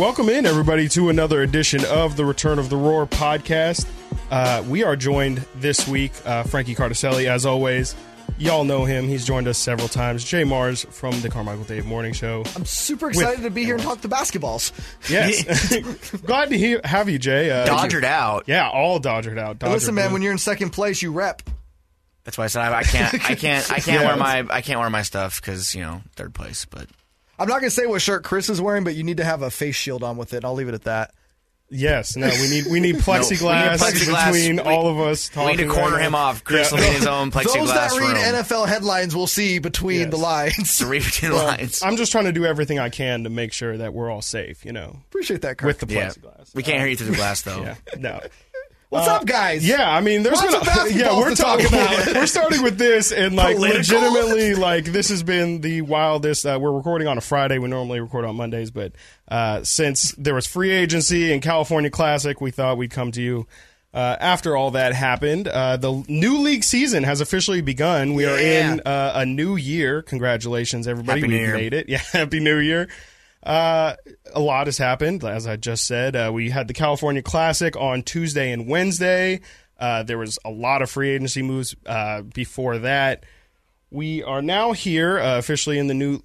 Welcome in, everybody, to another edition of the Return of the Roar podcast. Uh, we are joined this week, uh, Frankie Cardicelli, as always. Y'all know him. He's joined us several times. Jay Mars from the Carmichael Dave Morning Show. I'm super excited to be here and talk the basketballs. Yes. Glad to hear, have you, Jay. Uh, Dodgered out. Yeah, all dodgered out. Dodgered Listen, man, blue. when you're in second place, you rep. That's why I said I, I can't. I can't. I can't Yeah. wear my. I can't wear my stuff because you know third place. But I'm not gonna say what shirt Chris is wearing, but you need to have a face shield on with it. I'll leave it at that. Yes, no, we need we need plexiglass, plexiglass. between We- all of us. we need to corner right him now. off. Chris Yeah. will need his own plexiglass Those that read room. NFL headlines will see between Yes. the lines. to read between Well, lines. I'm just trying to do everything I can to make sure that we're all safe. You know, Appreciate that, Kirk. with the yeah, plexiglass. we can't hear you through the glass though. Yeah, no. What's up, guys? Yeah, I mean, there's Lots gonna of yeah, we're to talk talking about. we're starting with this and like Political? legitimately like this has been the wildest. Uh, we're recording on a Friday. We normally record on Mondays, but uh, since there was free agency and California Classic, we thought we'd come to you. Uh, after all that happened, uh, the new league season has officially begun. We are in uh, a new year. Congratulations, everybody! Happy New We've Year. made it. Yeah, happy New Year. Uh, a lot has happened, as I just said. Uh, we had the California Classic on Tuesday and Wednesday. Uh, there was a lot of free agency moves uh, before that. We are now here uh, officially in the new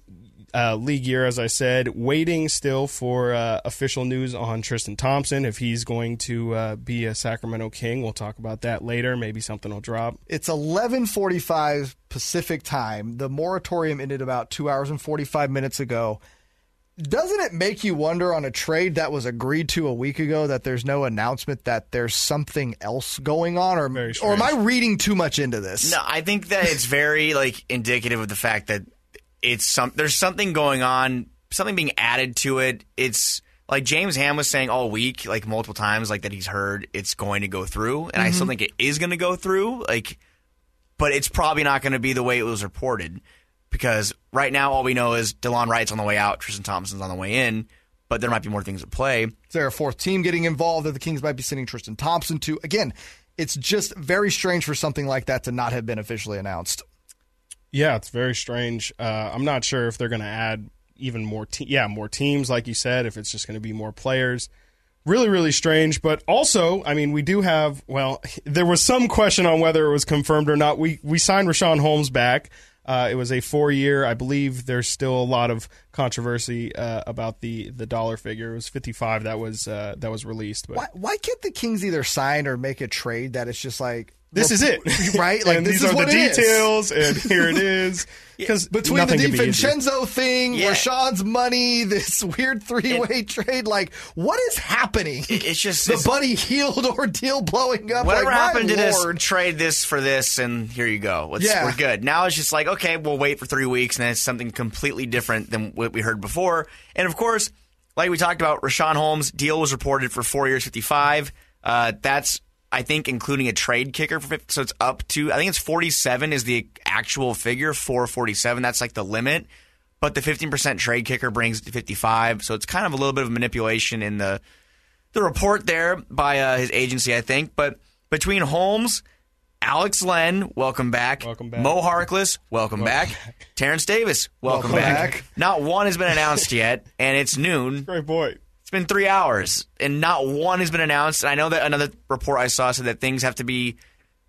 uh, league year, as I said, waiting still for official news on Tristan Thompson if he's going to be a Sacramento King. We'll talk about that later. Maybe something will drop. It's 11:45 Pacific time. The moratorium ended about two hours and 45 minutes ago. Doesn't it make you wonder on a trade that was agreed to a week ago that there's no announcement that there's something else going on, or Very or am I reading too much into this? No, I think that it's very like indicative of the fact that it's some there's something going on, something being added to it. It's like James Ham was saying all week, like multiple times, like that he's heard it's going to go through, and I still mm-hmm. think it is going to go through. Like, but it's probably not going to be the way it was reported because right now all we know is Delon Wright's on the way out, Tristan Thompson's on the way in, but there might be more things at play. Is there a fourth team getting involved that the Kings might be sending Tristan Thompson to? Again, it's just very strange for something like that to not have been officially announced. Yeah, it's very strange. Uh, I'm not sure if they're going to add even more. Te- yeah, more teams, like you said. If it's just going to be more players, really, really strange. But also, I mean, we do have. Well, there was some question on whether it was confirmed or not. We we signed Richaun Holmes back. Uh, it was a four year. I believe there's still a lot of controversy uh, about the the dollar figure. It was 55 that was uh, that was released. But Why, why can't the Kings either sign or make a trade that it's just like this is it, right? Like this these is are what the it is. details, and here it is. Because Between the DiVincenzo thing, Yeah. Richaun's money, this weird three way trade, like what is happening? It's just the it's- Buddy Hield ordeal blowing up. Whatever like, happened to this? Lord. Trade this for this, and here you go. Let's, Yeah. we're good. Now it's just like okay, we'll wait for three weeks, and then it's something completely different than what we heard before. And of course, like we talked about, Richaun Holmes deal was reported for four years, fifty-five. Uh, that's I think including a trade kicker for 50, so it's up to I think it's forty-seven is the actual figure 447. That's like the limit. But the fifteen percent trade kicker brings it to fifty-five, so it's kind of a little bit of manipulation in the the report there by uh, his agency, I think. But between Holmes, Alex Len, welcome back. Welcome back. Mo Harkless, welcome, back. Terrence Davis, welcome, Welcome back. back. Not one has been announced yet, and it's noon. Great boy. It's been three hours, and not one has been announced. And I know that another report I saw said that things have to be,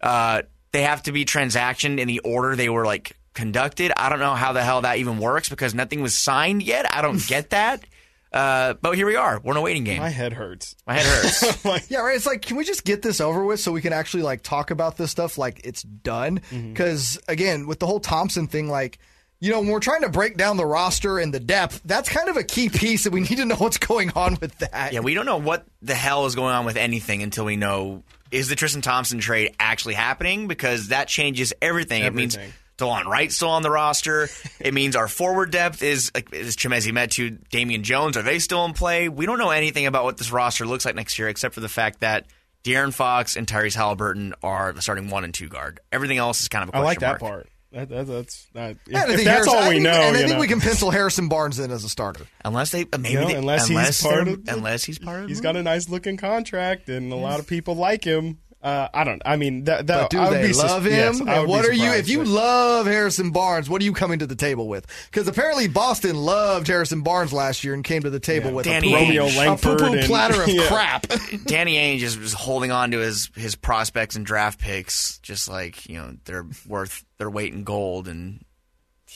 uh, they have to be transactioned in the order they were like conducted. I don't know how the hell that even works because nothing was signed yet. I don't get that. Uh, but here we are. We're in a waiting game. My head hurts. My head hurts. Like, Yeah, right. It's like, can we just get this over with so we can actually like talk about this stuff like it's done? Mm-hmm. Because again, with the whole Thompson thing, like. You know, when we're trying to break down the roster and the depth, that's kind of a key piece that we need to know what's going on with that. Yeah, we don't know what the hell is going on with anything until we know is the Tristan Thompson trade actually happening because that changes everything. It means Everything. DeLon Wright still on the roster. it means our forward depth is like is Chimezie Metu, Damian Jones. Are they still in play? We don't know anything about what this roster looks like next year except for the fact that De'Aaron Fox and Tyrese Halliburton are the starting one and two guard. Everything else is kind of a question like that mark. part. That, that, that's that, if, And if that's Harrison- all I we think- know. and I think know, we can pencil Harrison Barnes in as a starter. Unless they maybe You know, they, unless he's unless part they're- of- unless he's part of he's the- got a nice looking contract, and a lot of people like him. Uh, I don't. I mean, that, that But do I would they be sus- love him? yes, and would what are you? If you love Harrison Barnes, what are you coming to the table with? Because apparently Boston loved Harrison Barnes last year and came to the table with Danny a poo- Romeo a Langford poo-poo and- platter of yeah. crap. Danny Ainge is just holding on to his his prospects and draft picks, just like you know they're worth their weight in gold, and he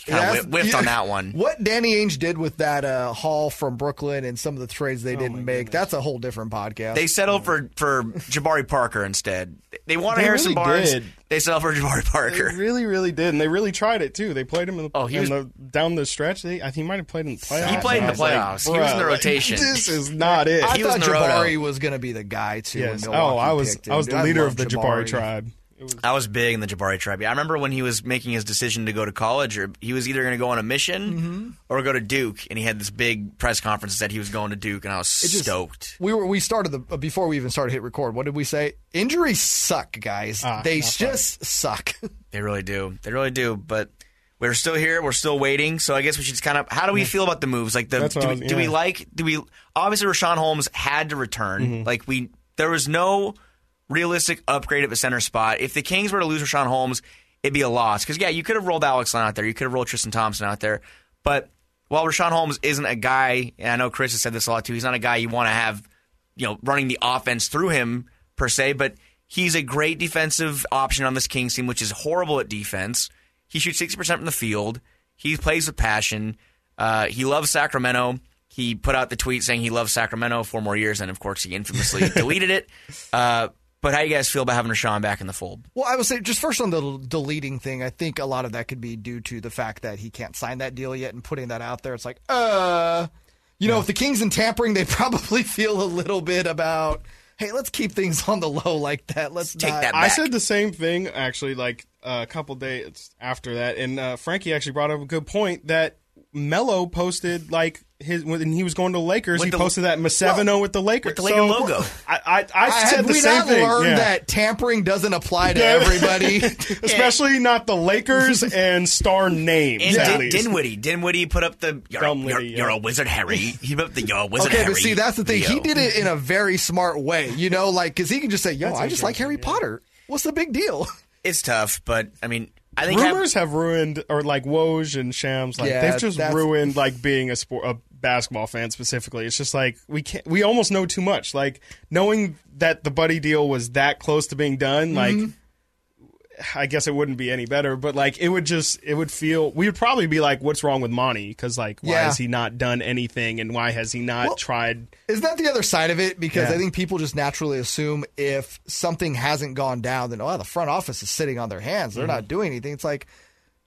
kind of whiffed yeah. on that one. What Danny Ainge did with that uh, haul from Brooklyn and some of the trades they didn't make, that's a whole different podcast. They settled for for Jabari Parker instead. They wanted They Harrison really Barnes. did. They settled for Jabari They Parker. really, really did, and they really tried it too. They played him in the, Oh, he in was- the down the stretch. They, I think he might have played in the playoffs. He played in the I was playoffs. He was in the rotation." this is not it. I he thought in the roto. Jabari was going to be the guy too. yes. Oh, I was picked him. I was Dude, the leader of the Jabari, tribe. It was, I was big in the Jabari tribe. I remember when he was making his decision to go to college, or he was either going to go on a mission Mm-hmm. or go to Duke, and he had this big press conference that said he was going to Duke, and I was just- stoked. We were we started the uh, before we even started hit record. What did we say? Injuries suck, guys. Ah, they not fun. just suck. They really do. They really do. But we're still here. We're still waiting. So I guess we should just kind of. How do we feel about the moves? Like the That's what do, I we, was- do we like? Do we obviously Richaun Holmes had to return. Mm-hmm. Like we there was no realistic upgrade at the center spot. If the Kings were to lose Richaun Holmes, it'd be a loss. Because yeah, you could have rolled Alex Len out there. You could have rolled Tristan Thompson out there. But while Richaun Holmes isn't a guy, and I know Chris has said this a lot too. He's not a guy you want to have, you know, running the offense through him per se. But he's a great defensive option on this Kings team, which is horrible at defense. He shoots sixty percent from the field. He plays with passion. Uh, he loves Sacramento. He put out the tweet saying he loves Sacramento four more years, and of course he infamously deleted it. Uh, but how do you guys feel about having Richaun back in the fold? Well, I would say just first on the deleting thing, I think a lot of that could be due to the fact that he can't sign that deal yet and putting that out there. It's like, uh, you know, if the Kings and tampering, they probably feel a little bit about, hey, let's keep things on the low like that. Let's Take not- that I said the same thing actually, like a couple days after that, and uh, Frankie actually brought up a good point that Mello posted like his when he was going to the Lakers. With he the- posted that Masevino with the Lakers with the Laker So, logo. I I, I said Have the we same not thing. learned yeah. that tampering doesn't apply to Yeah. everybody? especially not the Lakers and star names. And at Din- least. Dinwiddie, Dinwiddie put up the you're, Dumb you're, Liddy, you're a wizard, Harry. He put up the you're a wizard, Harry. Okay, Harry. but see, that's the thing. He did it in a very smart way, you know, like because he can just say, "Yo, I just like Harry Potter." What's the big deal? It's tough, but I mean, I think have- Rumors have ruined, or like Woj and Shams, like Yeah, they've just ruined like being a sport, a basketball fan specifically. It's just like we can't, we almost know too much. Like knowing that the Buddy deal was that close to being done, like Mm-hmm. I guess it wouldn't be any better, but like it would just, it would feel, we would probably be like, what's wrong with Monty? Because like, why Yeah. has he not done anything, and why has he not Well, tried? Isn't that the other side of it? Because Yeah. I think people just naturally assume if something hasn't gone down, then oh, the front office is sitting on their hands. They're not doing anything. It's like,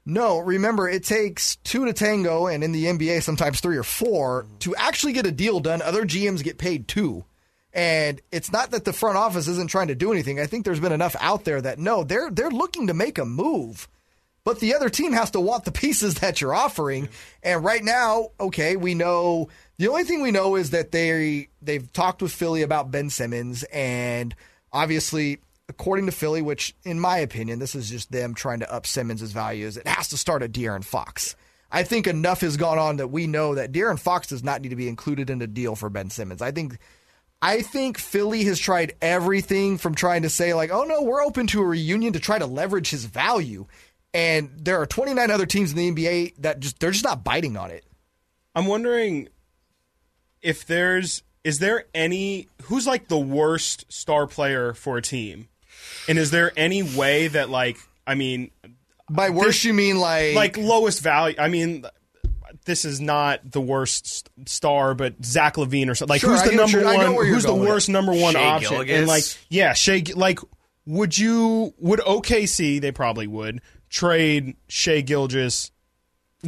no. Remember, it takes two to tango, and in the NBA, sometimes three or 4 to actually get a deal done. Other GMs get paid too. And it's not that the front office isn't trying to do anything. I think there's been enough out there that no, they're they're looking to make a move. But the other team has to want the pieces that you're offering. And right now, okay, we know the only thing we know is that they they've talked with Philly about Ben Simmons and obviously according to Philly, which in my opinion, this is just them trying to up Simmons' values, it has to start at De'Aaron Fox. I think enough has gone on that we know that De'Aaron Fox does not need to be included in a deal for Ben Simmons. I think I think Philly has tried everything from trying to say like, "Oh no, we're open to a reunion to try to leverage his value." And there are 29 other teams in the NBA that just they're just not biting on it. I'm wondering if there's is there any who's like the worst star player for a team, and is there any way that like I mean By worse, you mean like like lowest value? I mean. This is not the worst star, but Zach LaVine or something. Like, Sure, who's the number you're- I know one? Who's the worst number one Shai option? Gilgeous? And like, yeah, Shai. Like, would you? Would OKC? They probably would trade Shai Gilgeous,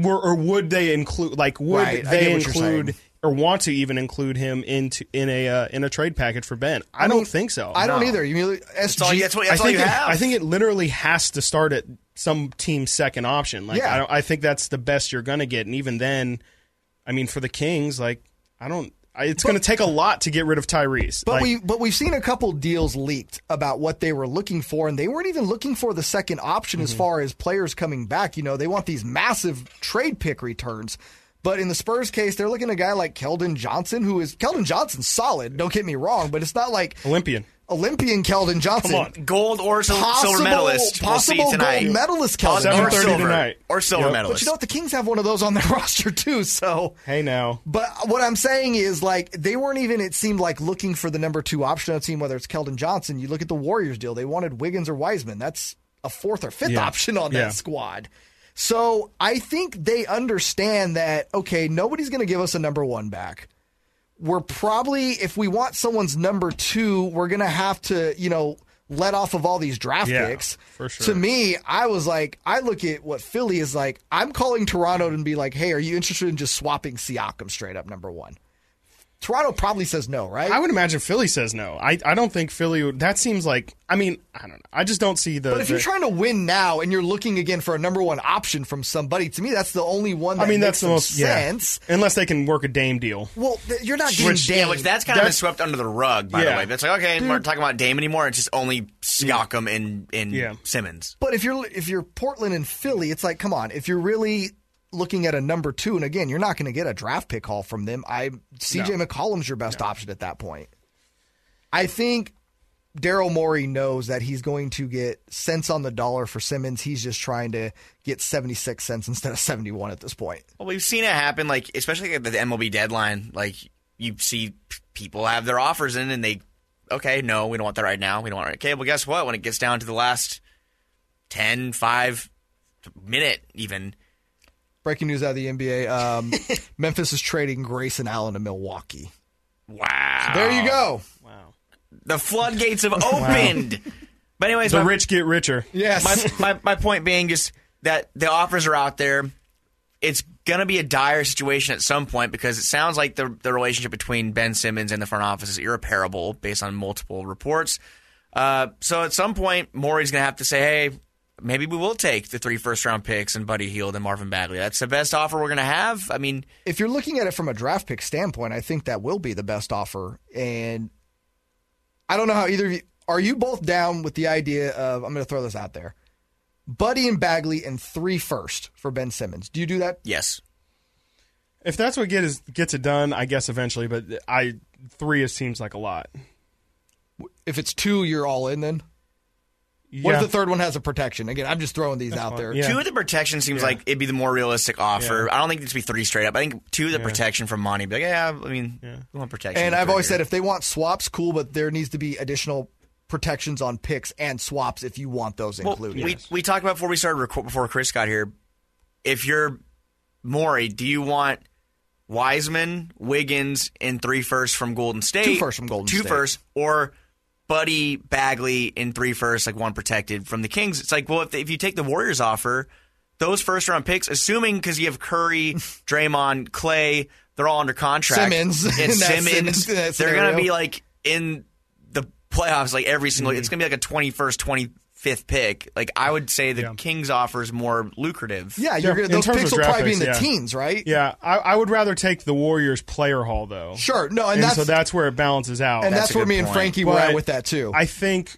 or, or would they include? Like, would Right, they get what you're include saying. Or want to even include him into in a uh, in a trade package for Ben? I, don't think so. I don't No. either. You mean That's all, SG? that's what, I that's all think you it, have. I think it literally has to start at some team's second option. Like Yeah. I, don't, I think that's the best you're gonna get, and even then, I mean, for the Kings, like I don't. I, it's going to take a lot to get rid of Tyrese. But Like, we but we've seen a couple deals leaked about what they were looking for, and they weren't even looking for the second option as far as players coming back. You know, they want these massive trade pick returns. But in the Spurs case, they're looking at a guy like Keldon Johnson, who is Keldon Johnson solid. Don't get me wrong, but it's not like Olympian. Olympian Keldon Johnson. Come on. Gold or sil- Possible- silver medalist. we'll possible gold medalist, Or Keldon silver, Johnson. 7:30 tonight. Or silver Yep. medalist. But you know what? The Kings have one of those on their roster too. So Hey now. But what I'm saying is, like, they weren't even, it seemed like, looking for the number two option on the team, whether it's Keldon Johnson. You look at the Warriors deal, they wanted Wiggins or Wiseman. That's a fourth or fifth Yeah. option on Yeah. that squad. So I think they understand that, okay, nobody's going to give us a number one back. We're probably, if we want someone's number two, we're going to have to, you know, let off of all these draft Yeah, picks. for sure. To me, I was like, I look at what Philly is like. I'm calling Toronto and be like, hey, are you interested in just swapping Siakam straight up number one? Toronto probably says no, right? I would imagine Philly says no. I, I don't think Philly. would- That seems like. I mean, I don't know. I just don't see the. but if the- you're trying to win now and you're looking again for a number one option from somebody, to me, that's the only one. That I mean, makes that's the some most sense. Yeah. Unless they can work a Dame deal. Well, th- you're not getting Which- Dame. Yeah, which that's kind of been swept under the rug, by the way. That's like, okay, we're not talking about Dame anymore. It's just only Siakam and, and Yeah. Simmons. But if you're if you're Portland and Philly, it's like, come on, if you're really looking at a number two, and again, you're not going to get a draft pick haul from them. I CJ McCollum's your best option at that point. I think Daryl Morey knows that he's going to get cents on the dollar for Simmons. He's just trying to get 76 cents instead of 71 at this point. Well, we've seen it happen, like especially at the MLB deadline. Like you see people have their offers in, and they, okay, no, we don't want that right now. We don't want it. Okay, well, guess what? When it gets down to the last 10, 5 minute, even Breaking news out of the NBA: um, Memphis is trading Grayson Allen to Milwaukee. wow, There you go. Wow. the floodgates have opened. But anyways, The my, rich get richer. Yes. my, my my point being just that the offers are out there. It's gonna be a dire situation at some point because it sounds like the the relationship between Ben Simmons and the front office is irreparable based on multiple reports. Uh, so at some point, Morey's gonna have to say, "Hey, maybe we will take the three first round picks and Buddy Hield and Marvin Bagley. That's the best offer we're gonna have." I mean, if you're looking at it from a draft pick standpoint, I think that will be the best offer. And I don't know how either of you are you both down with the idea of I'm going to throw this out there. Buddy and Bagley and three first for Ben Simmons. Do you do that? yes, If that's what gets gets it done, I guess eventually. But I three it seems like a lot. If it's two, you're all in then? What Yeah. if the third one has a protection? Again, I'm just throwing these out fine. there. Yeah. two of the protection seems like it'd be the more realistic offer. Yeah. I don't think it should be three straight up. I think two of the protection from Monty. Be like, yeah, I mean, we want protection. And I've always year. said if they want swaps, cool, but there needs to be additional protections on picks and swaps if you want those Well, included. we we talked about before we started record, before Chris got here. If you're Morey, do you want Wiseman, Wiggins, and three firsts from Golden State? Two firsts from Golden Two State. firsts, or Buddy Bagley in three firsts, like one protected from the Kings. It's like, well, if, if you take the Warriors offer, those first round picks, assuming because you have Curry, Draymond, Clay, they're all under contract. Simmons Simmons, sen- in that they're going to be like in the playoffs, like every single. Mm-hmm. It's going to be like a twenty first, twenty fifth pick. Like I would say, the Yeah. Kings offer is more lucrative. yeah, you're Yeah, those picks will draft probably be in the yeah. teens, right? Yeah, I, I would rather take the Warriors player haul though. Sure. No, and, and, that's so that's where it balances out. and That's that's, where good me and point. Frankie were at with that too. I think,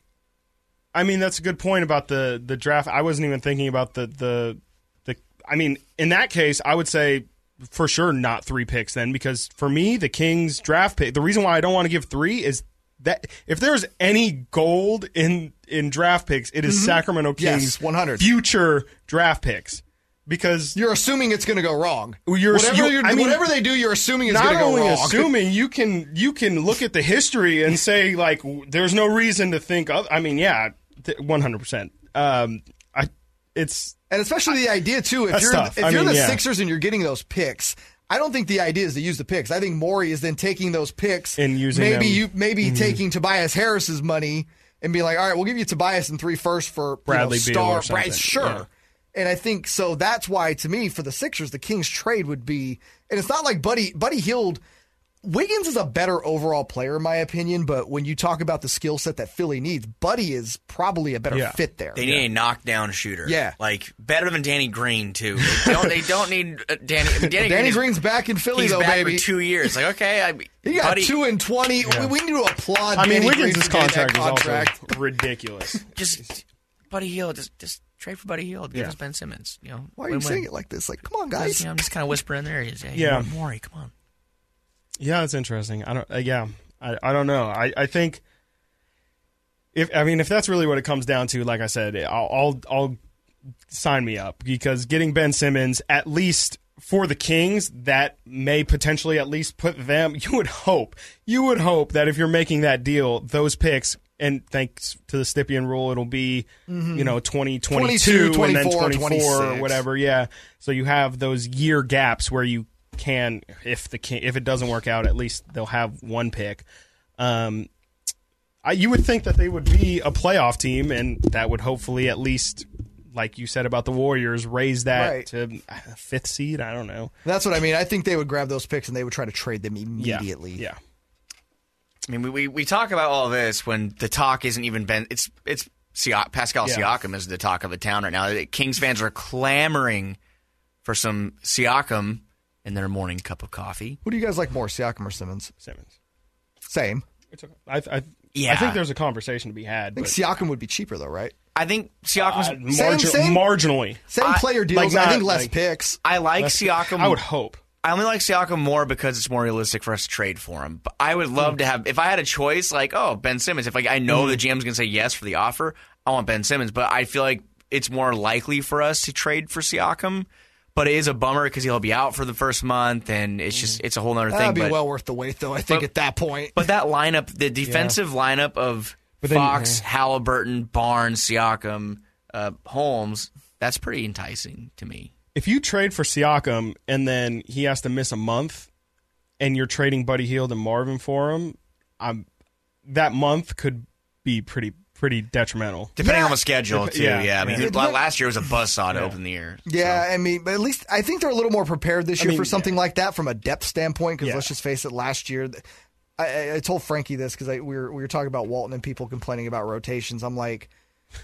I mean, that's a good point about the the draft. I wasn't even thinking about the the the. I mean, in that case, I would say for sure not three picks then, because for me, the Kings draft pick. The reason why I don't want to give three is that if there's any gold in in draft picks, it is Sacramento Mm-hmm. Yes, Kings 100. future draft picks because you're assuming it's going to go wrong. You're- whatever, you- I mean, whatever they do, you're assuming it's not going to go only assuming you can you can look at the history and say like there's no reason to think of I mean yeah one hundred percent um I it's and especially the idea too. If you're tough. if I you're mean, the yeah. Sixers and you're getting those picks, I don't think the idea is to use the picks. I think Morey is then taking those picks And using maybe them. Mm-hmm. you maybe taking Tobias Harris's money and be like, all right, we'll give you Tobias and three first for you Bradley know, Beal star. Brad, sure. Yeah. And I think so. That's why, to me, for the Sixers, the Kings trade would be, and it's not like Buddy Buddy Hield. Wiggins is a better overall player, in my opinion. But when you talk about the skill set that Philly needs, Buddy is probably a better Yeah. fit there. They need a knockdown shooter. Yeah. like better than Danny Green too. They don't, they don't need uh, Danny. Danny, Danny Green is- Green's back in Philly, He's though, back baby. for two years. Like okay, I, He got buddy, two and twenty. We, we need to applaud. I mean Danny Wiggins' Green for getting that contract is contract. also ridiculous just Buddy Hield. Just just trade for Buddy Hield. Give Yeah. us Ben Simmons. You know, Why are you win-win. saying it like this? Like, come on, guys. You know, I'm just kind of whispering there. He's, hey, Yeah. Morey, come on. Yeah that's interesting I don't uh, yeah I I don't know I I think if I mean if that's really what it comes down to, like I said, I'll I'll, I'll sign me up because getting Ben Simmons at least for the Kings that may potentially at least put them. You would hope you would hope that if you're making that deal, those picks. And thanks to the Stepien rule, it'll be, you know, 2022 22, and then 24, 24 or whatever. Yeah. So you have those year gaps where you can, if the if it doesn't work out, at least they'll have one pick. Um, I, you would think that they would be a playoff team, and that would hopefully at least, like you said about the Warriors, raise that Right. to fifth seed. I don't know. That's what I mean. I think they would grab those picks and they would try to trade them immediately. Yeah. I mean, we, we, we talk about all this when the talk isn't even been. It's it's Siak, Pascal Yeah. Siakam is the talk of the town right now. The Kings fans are clamoring for some Siakam in their morning cup of coffee. Who do you guys like more, Siakam or Simmons? Simmons. Same. It's okay. I, I, I think there's a conversation to be had. I think But, Siakam would be cheaper though, right? I think Siakam's. uh, margin- same- marginally. Same I- player deals. like I think less like- picks. I like Less- Siakam. I would hope. I only like Siakam more because it's more realistic for us to trade for him. But I would love to have if I had a choice, like oh Ben Simmons. If like I know the GM's gonna say yes for the offer, I want Ben Simmons. But I feel like it's more likely for us to trade for Siakam. But it is a bummer because he'll be out for the first month, and it's just it's a whole other thing. That'd be but, well worth the wait, though. I think but- at that point. but that lineup, the defensive lineup of then- Fox, Halliburton, Barnes, Siakam, uh, Holmes, that's pretty enticing to me. If you trade for Siakam and then he has to miss a month, and you're trading Buddy Hield and Marvin for him, I'm that month could be pretty pretty detrimental. Depending Yeah. on the schedule, Dep- too. yeah, Yeah, I mean, yeah. who- last year was a buzzsaw to open the year. Yeah, I mean, but at least I think they're a little more prepared this year mean, for something like that from a depth standpoint. Because Yeah. let's just face it, last year, I- I, I told Frankie this because we were we were talking about Walton and people complaining about rotations. I'm like,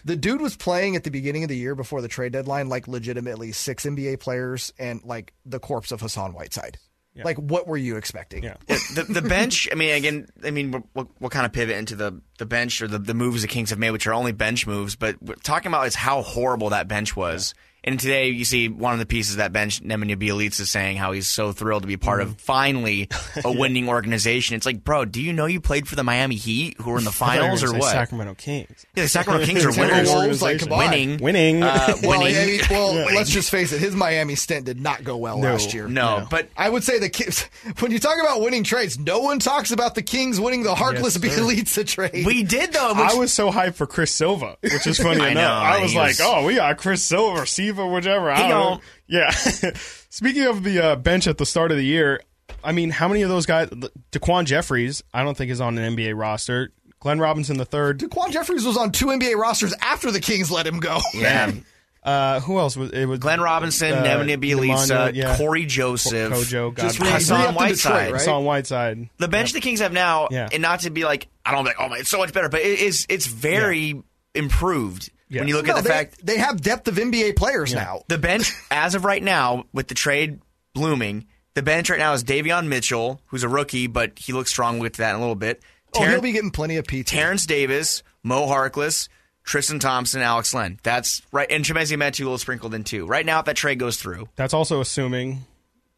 the dude was playing at the beginning of the year before the trade deadline, like legitimately six NBA players and like the corpse of Hassan Whiteside. Like, what were you expecting? Yeah. the, the bench. I mean, again, I mean, we'll, we'll, we'll kind of pivot into the, the bench or the, the moves the Kings have made, which are only bench moves. But we're talking about is how horrible that bench was. And today, you see one of the pieces that bench, Nemanja Bjelica, is saying how he's so thrilled to be part Mm-hmm. of finally a winning organization. It's like, bro, do you know you played for the Miami Heat, who were in the I thought you were finals, or what? Sacramento Kings. Yeah, the Sacramento Kings are winners, like, winning, Winning. uh, Well, winning. I mean, well let's just face it. His Miami stint did not go well No. last year. no, No. but I would say the Kings. When you talk about winning trades, no one talks about the Kings winning the Harkless Yes. Bjelica trade. we did though. Which, I was so hyped for Chris Silva, which is funny I enough. know, I was he like, "Oh, we got Chris Silva, Siva, whichever." I don't know. don't. Yeah. Speaking of the uh, bench at the start of the year, I mean, how many of those guys? Daquan Jeffries, I don't think is on an NBA roster. Glenn Robinson the third. Quan Jeffries was on two NBA rosters after the Kings let him go. yeah, Uh, who else was it? Was Glenn Robinson, uh, Nemanja Bjelica, yeah. Cory Joseph, Kojo, God Just bless re- him. Hassan Whiteside. Detroit, right? Hassan Whiteside. The bench the Kings have now, Yeah. and not to be like, I don't be like, oh my, it's so much better, but it is, it's very improved when you look No, at the they, fact they have depth of NBA players now. the bench as of right now with the trade blooming, the bench right now is Davion Mitchell, who's a rookie, but he looks strong with that in a little bit. Oh, Terren- he'll be getting plenty of PT. Terrence Davis, Mo Harkless, Tristan Thompson, Alex Len. That's right, and Chimezie Metu a little sprinkled in too. Right now, if that trade goes through, That's also assuming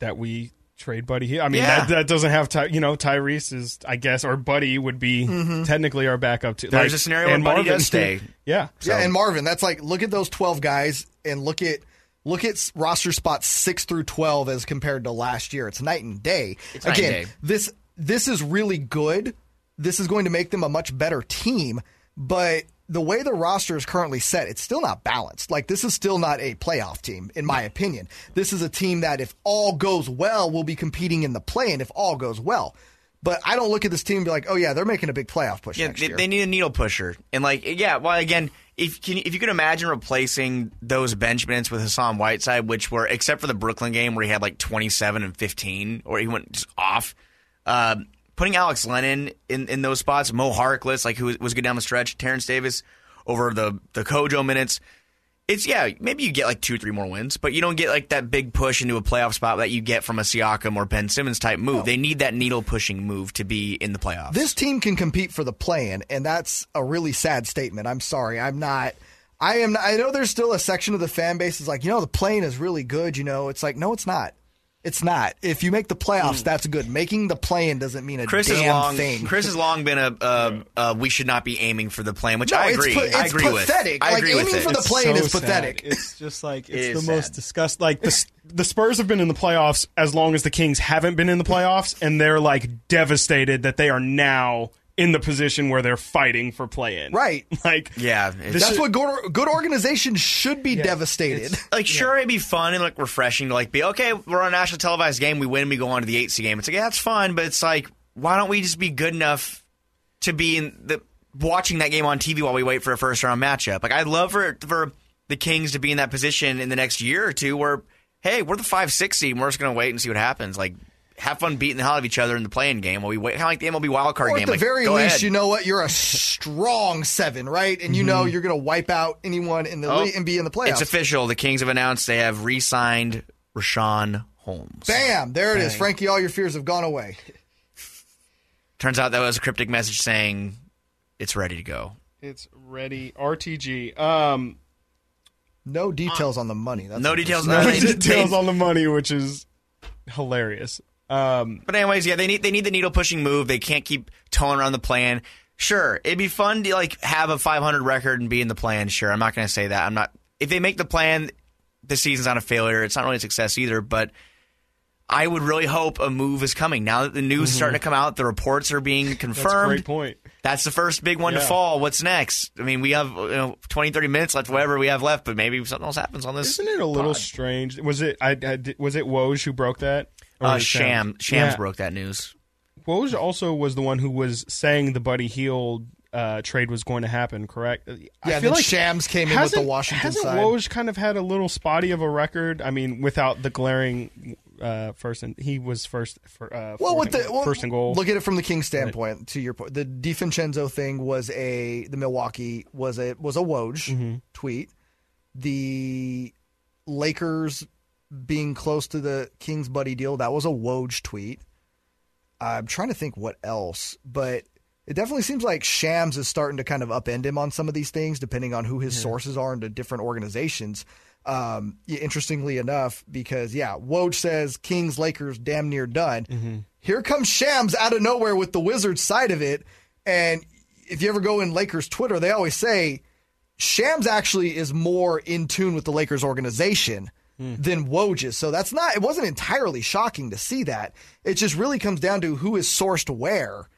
that we trade Buddy. Hield. I mean, Yeah. that, that doesn't have Ty, you know Tyrese is I guess or Buddy would be mm-hmm. technically our backup too. There's a scenario where Buddy does stay. Yeah. Yeah, and Marvin, that's like look at those twelve guys and look at look at roster spots six through twelve as compared to last year. It's night and day. It's night Again, and day. this this is really good. This is going to make them a much better team, but the way the roster is currently set, it's still not balanced. Like this is still not a playoff team, in my opinion. This is a team that, if all goes well, will be competing in the play, and if all goes well. But I don't look at this team and be like, oh yeah, they're making a big playoff push Yeah, they, year. they need a needle pusher, and like, yeah. Well, again, if can you, if you could imagine replacing those bench minutes with Hassan Whiteside, which were except for the Brooklyn game where he had like twenty seven and fifteen, or he went just off. Uh, putting Alex Lennon in, in those spots, Mo Harkless, like who was- good down the stretch, Terrence Davis over the the Kojo minutes. It's yeah, maybe you get like two, three more wins, but you don't get like that big push into a playoff spot that you get from a Siakam or Ben Simmons type move. They need that needle pushing move to be in the playoffs. this team can compete for the play-in, and that's a really sad statement. I'm sorry, I'm not. I am. I know there's still a section of the fan base is like, you know, the play-in is really good. You know, it's like, no, it's not. It's not. If you make the playoffs, that's good. Making the play-in doesn't mean a Chris damn has long. thing. Chris has long been a. Uh, uh, we should not be aiming for the plan, which no, I it's agree. pa- I it's agree pathetic. with. I like agree aiming with it. for the It's play-in so is sad. pathetic. It's just like it's is the most sad. disgust. Like the the Spurs have been in the playoffs as long as the Kings haven't been in the playoffs, and they're like devastated that they are now in the position where they're fighting for play in. Right. Like yeah, This That's is- what good, good organizations should be devastated. like sure it'd be fun and like refreshing to like be okay we're on a national televised game we win we go on to the eight seed game it's like yeah that's fun but it's like why don't we just be good enough to be in the watching that game on TV while we wait for a first round matchup like I'd love for for the Kings to be in that position in the next year or two where hey we're the five six seed and we're just gonna wait and see what happens like have fun beating the hell out of each other in the playing game while we wait kind of like the MLB wild card Or game at the like, very go least, ahead. you know what? You're a strong seven, right? And you know you're going to wipe out anyone in the Oh, league and be in the playoffs. it's official the Kings have announced they have re-signed Richaun Holmes Bam! There it is, Frankie. All your fears have gone away. Turns out that was a cryptic message saying it's ready to go. it's ready. RTG. Um, No details on the money. That's No details. no Uh, details on the money, which is hilarious. Um, But anyways, yeah, they need they need the needle pushing move. They can't keep towing around the plan. Sure, it'd be fun to like have a 500 record and be in the plan. Sure, I'm not going to say that. I'm not. If they make the plan, the season's not a failure. It's not really a success either. But I would really hope a move is coming now that the news is starting to come out. The reports are being that's a confirmed. great point. That's the first big one to fall. What's next? I mean, we have you know 20, 30 minutes left, whatever we have left, but maybe something else happens on this. Isn't it a little pod. strange? Was it? I, I was it Woj who broke that? Or Uh, was it Sham Shams Yeah. broke that news. Woj also was the one who was saying the Buddy Hield uh, trade was going to happen. Correct? Yeah, I Yeah, feel then Shams came in with the hasn't- Washington hasn't side. Woj kind of had a little spotty of a record? I mean, without the glaring uh, first, and he was first for uh, Well, with the and- well, first and goal. Look at it from the Kings standpoint. To your point, the DiVincenzo thing was a the Milwaukee was a was a Woj Mm-hmm. tweet. The Lakers being close to the Kings buddy deal that was a Woj tweet. I'm trying to think what else, but it definitely seems like Shams is starting to kind of upend him on some of these things, depending on who his sources are into different organizations. Um, interestingly enough, because yeah, Woj says Kings Lakers damn near done. Here comes Shams out of nowhere with the Wizards side of it, and if you ever go in Lakers Twitter, they always say Shams actually is more in tune with the Lakers organization than Woj is. So that's not, it wasn't entirely shocking to see that. It just really comes down to who is sourced where.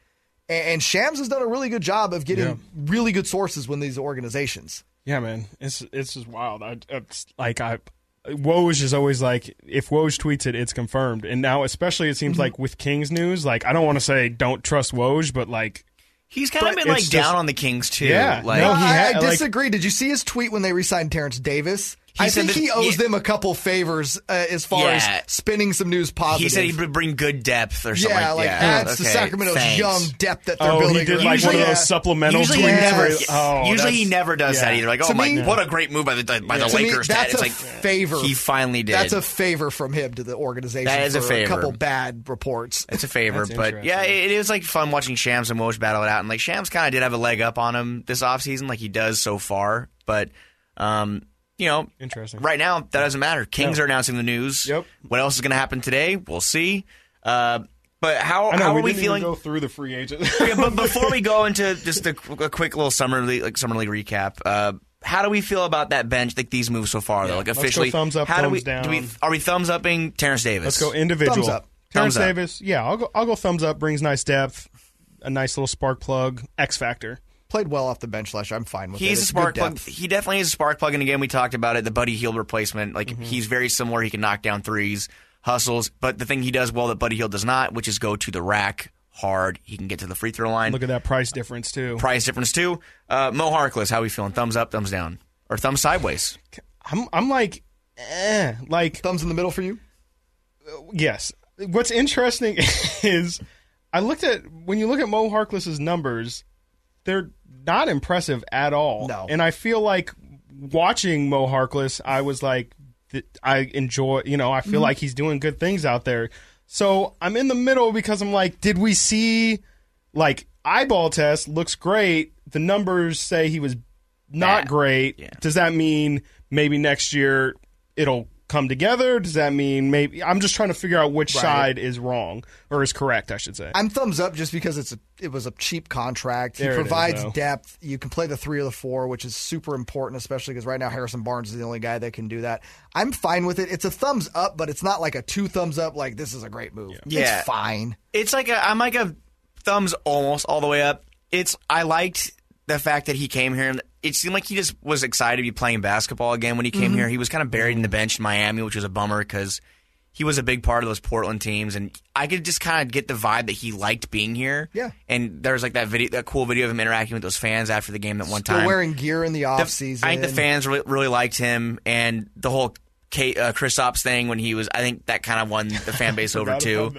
And, and Shams has done a really good job of getting Yeah. really good sources when these organizations. Yeah, man, it's it's just wild. I, it's like I, Woj is always like, if Woj tweets it, it's confirmed. And now, especially, it seems Mm-hmm. like with Kings news, like I don't want to say don't trust Woj, but like, He's kind of been like it's down on the Kings too. Yeah, like no, he I, had- I like- disagree. Did you see his tweet when they re-signed Terrence Davis? He I said think that- he owes yeah. them a couple favors uh, as far Yeah. as spinning some news positive. he said he would bring good depth or something. yeah, like yeah, adds to okay, Sacramento's thanks. young depth that they're oh, building. he did around. like one of Yeah. those supplemental Usually, he tweets. Never. where- oh, usually, he never does yeah. that either. Like, To oh my, me- what a great move by the by the To me, Lakers. that's Dad. a like favor. he finally did. That's a favor from him to the organization. That is a for A couple bad reports. It's a favor, but yeah, interesting. it, it was like fun watching Shams and Woj battle it out. And like Shams kind of did have a leg up on him this offseason, like he does so far. But um, you know, Interesting. right now that doesn't matter. Kings are announcing the news. Yep. What else is going to happen today? We'll see. Uh, but how know how we are we feeling? go through the free agent. Yeah, but before we go into just a, a quick little summer league, like summer league recap, uh, how do we feel about that bench? Like these moves so far, though. Like officially, thumbs up, how do thumbs we, down. Do we are we thumbs upping Terrence Davis? Let's go individual. Thumbs up. Terrence Thumbs up. Davis. Yeah, I'll go. I'll go thumbs up. Brings nice depth, a nice little spark plug, X factor. Played well off the bench last year. I'm fine with it. He's a spark plug. He definitely is a spark plug. And again, we talked about it. The Buddy Hield replacement. Like Mm-hmm. he's very similar. He can knock down threes, hustles. But the thing he does well that Buddy Hield does not, which is go to the rack hard. He can get to the free throw line. Look at that price difference too. Price difference too. Uh, Mo Harkless, how are we feeling? Thumbs up, thumbs down, or thumbs sideways? I'm. I'm like, eh. Like Thumbs in the middle for you. yes. What's interesting is I looked at when you look at Mo Harkless's numbers, they're not impressive at all. No. And I feel like watching Mo Harkless, I was like, I enjoy. You know, I feel mm-hmm. like he's doing good things out there. So I'm in the middle because I'm like, did we see like eyeball test looks great? The numbers say he was not Bad. great. Yeah. Does that mean maybe next year it'll come together? Does that mean maybe? I'm just trying to figure out which Right. side is wrong or is correct. I should say. I'm thumbs up just because it's a, it was a cheap contract. He There it is, provides though. depth. You can play the three or the four, which is super important, especially because right now Harrison Barnes is the only guy that can do that. I'm fine with it. It's a thumbs up, but it's not like a two thumbs up. Like this is a great move. Yeah. It's fine. it's like a, I'm like a thumbs almost all the way up. It's I liked the fact that he came here and it seemed like he just was excited to be playing basketball again when he came mm-hmm. here. He was kind of buried in the bench in Miami, which was a bummer because he was a big part of those Portland teams, and I could just kind of get the vibe that he liked being here. Yeah. and there's like that video, that cool video of him interacting with those fans after the game that one Still time. wearing gear in the The- season. I think the fans really, really liked him, and the whole Kate, uh, Kristaps thing when he was. I think that kind of won the fan base over too.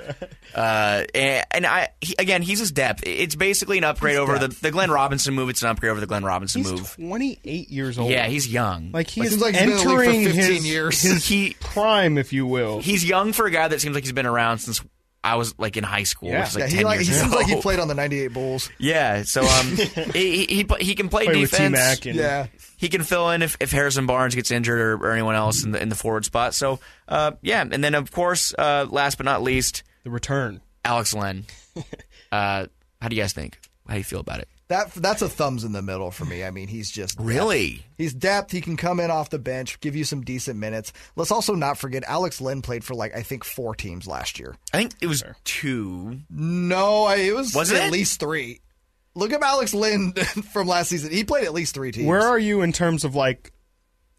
Uh, and, and I he, again, he's his depth. It's basically an upgrade His over the, depth. the Glenn Robinson move. It's an upgrade over the Glenn Robinson He's move. 28 years old. Yeah, he's young. like Like, he's seems like he's been in the league for entering 15 his, years. his He- prime, if you will. he's young for a guy that seems like he's been around since I was like in high school. Yeah. which is like yeah, he, 10 like, he years seems ago. like he played on the 98 Bulls. Yeah, so um, he, he he he can play, Play with defense. T-Mac and Yeah. He can fill in if, if Harrison Barnes gets injured or, or anyone else in the in the forward spot. So uh, yeah, and then of course, uh, last but not least, the return. Alex Len. Uh, how do you guys think? How do you feel about it? That that's a thumbs in the middle for me. I mean, he's just depth. Really? He's depth. He can come in off the bench, give you some decent minutes. Let's also not forget Alex Len played for like I think four teams last year. I think it was two. No, I, it was, Was at it? least three. Look up Alex Len from last season. He played at least three teams. Where are you in terms of like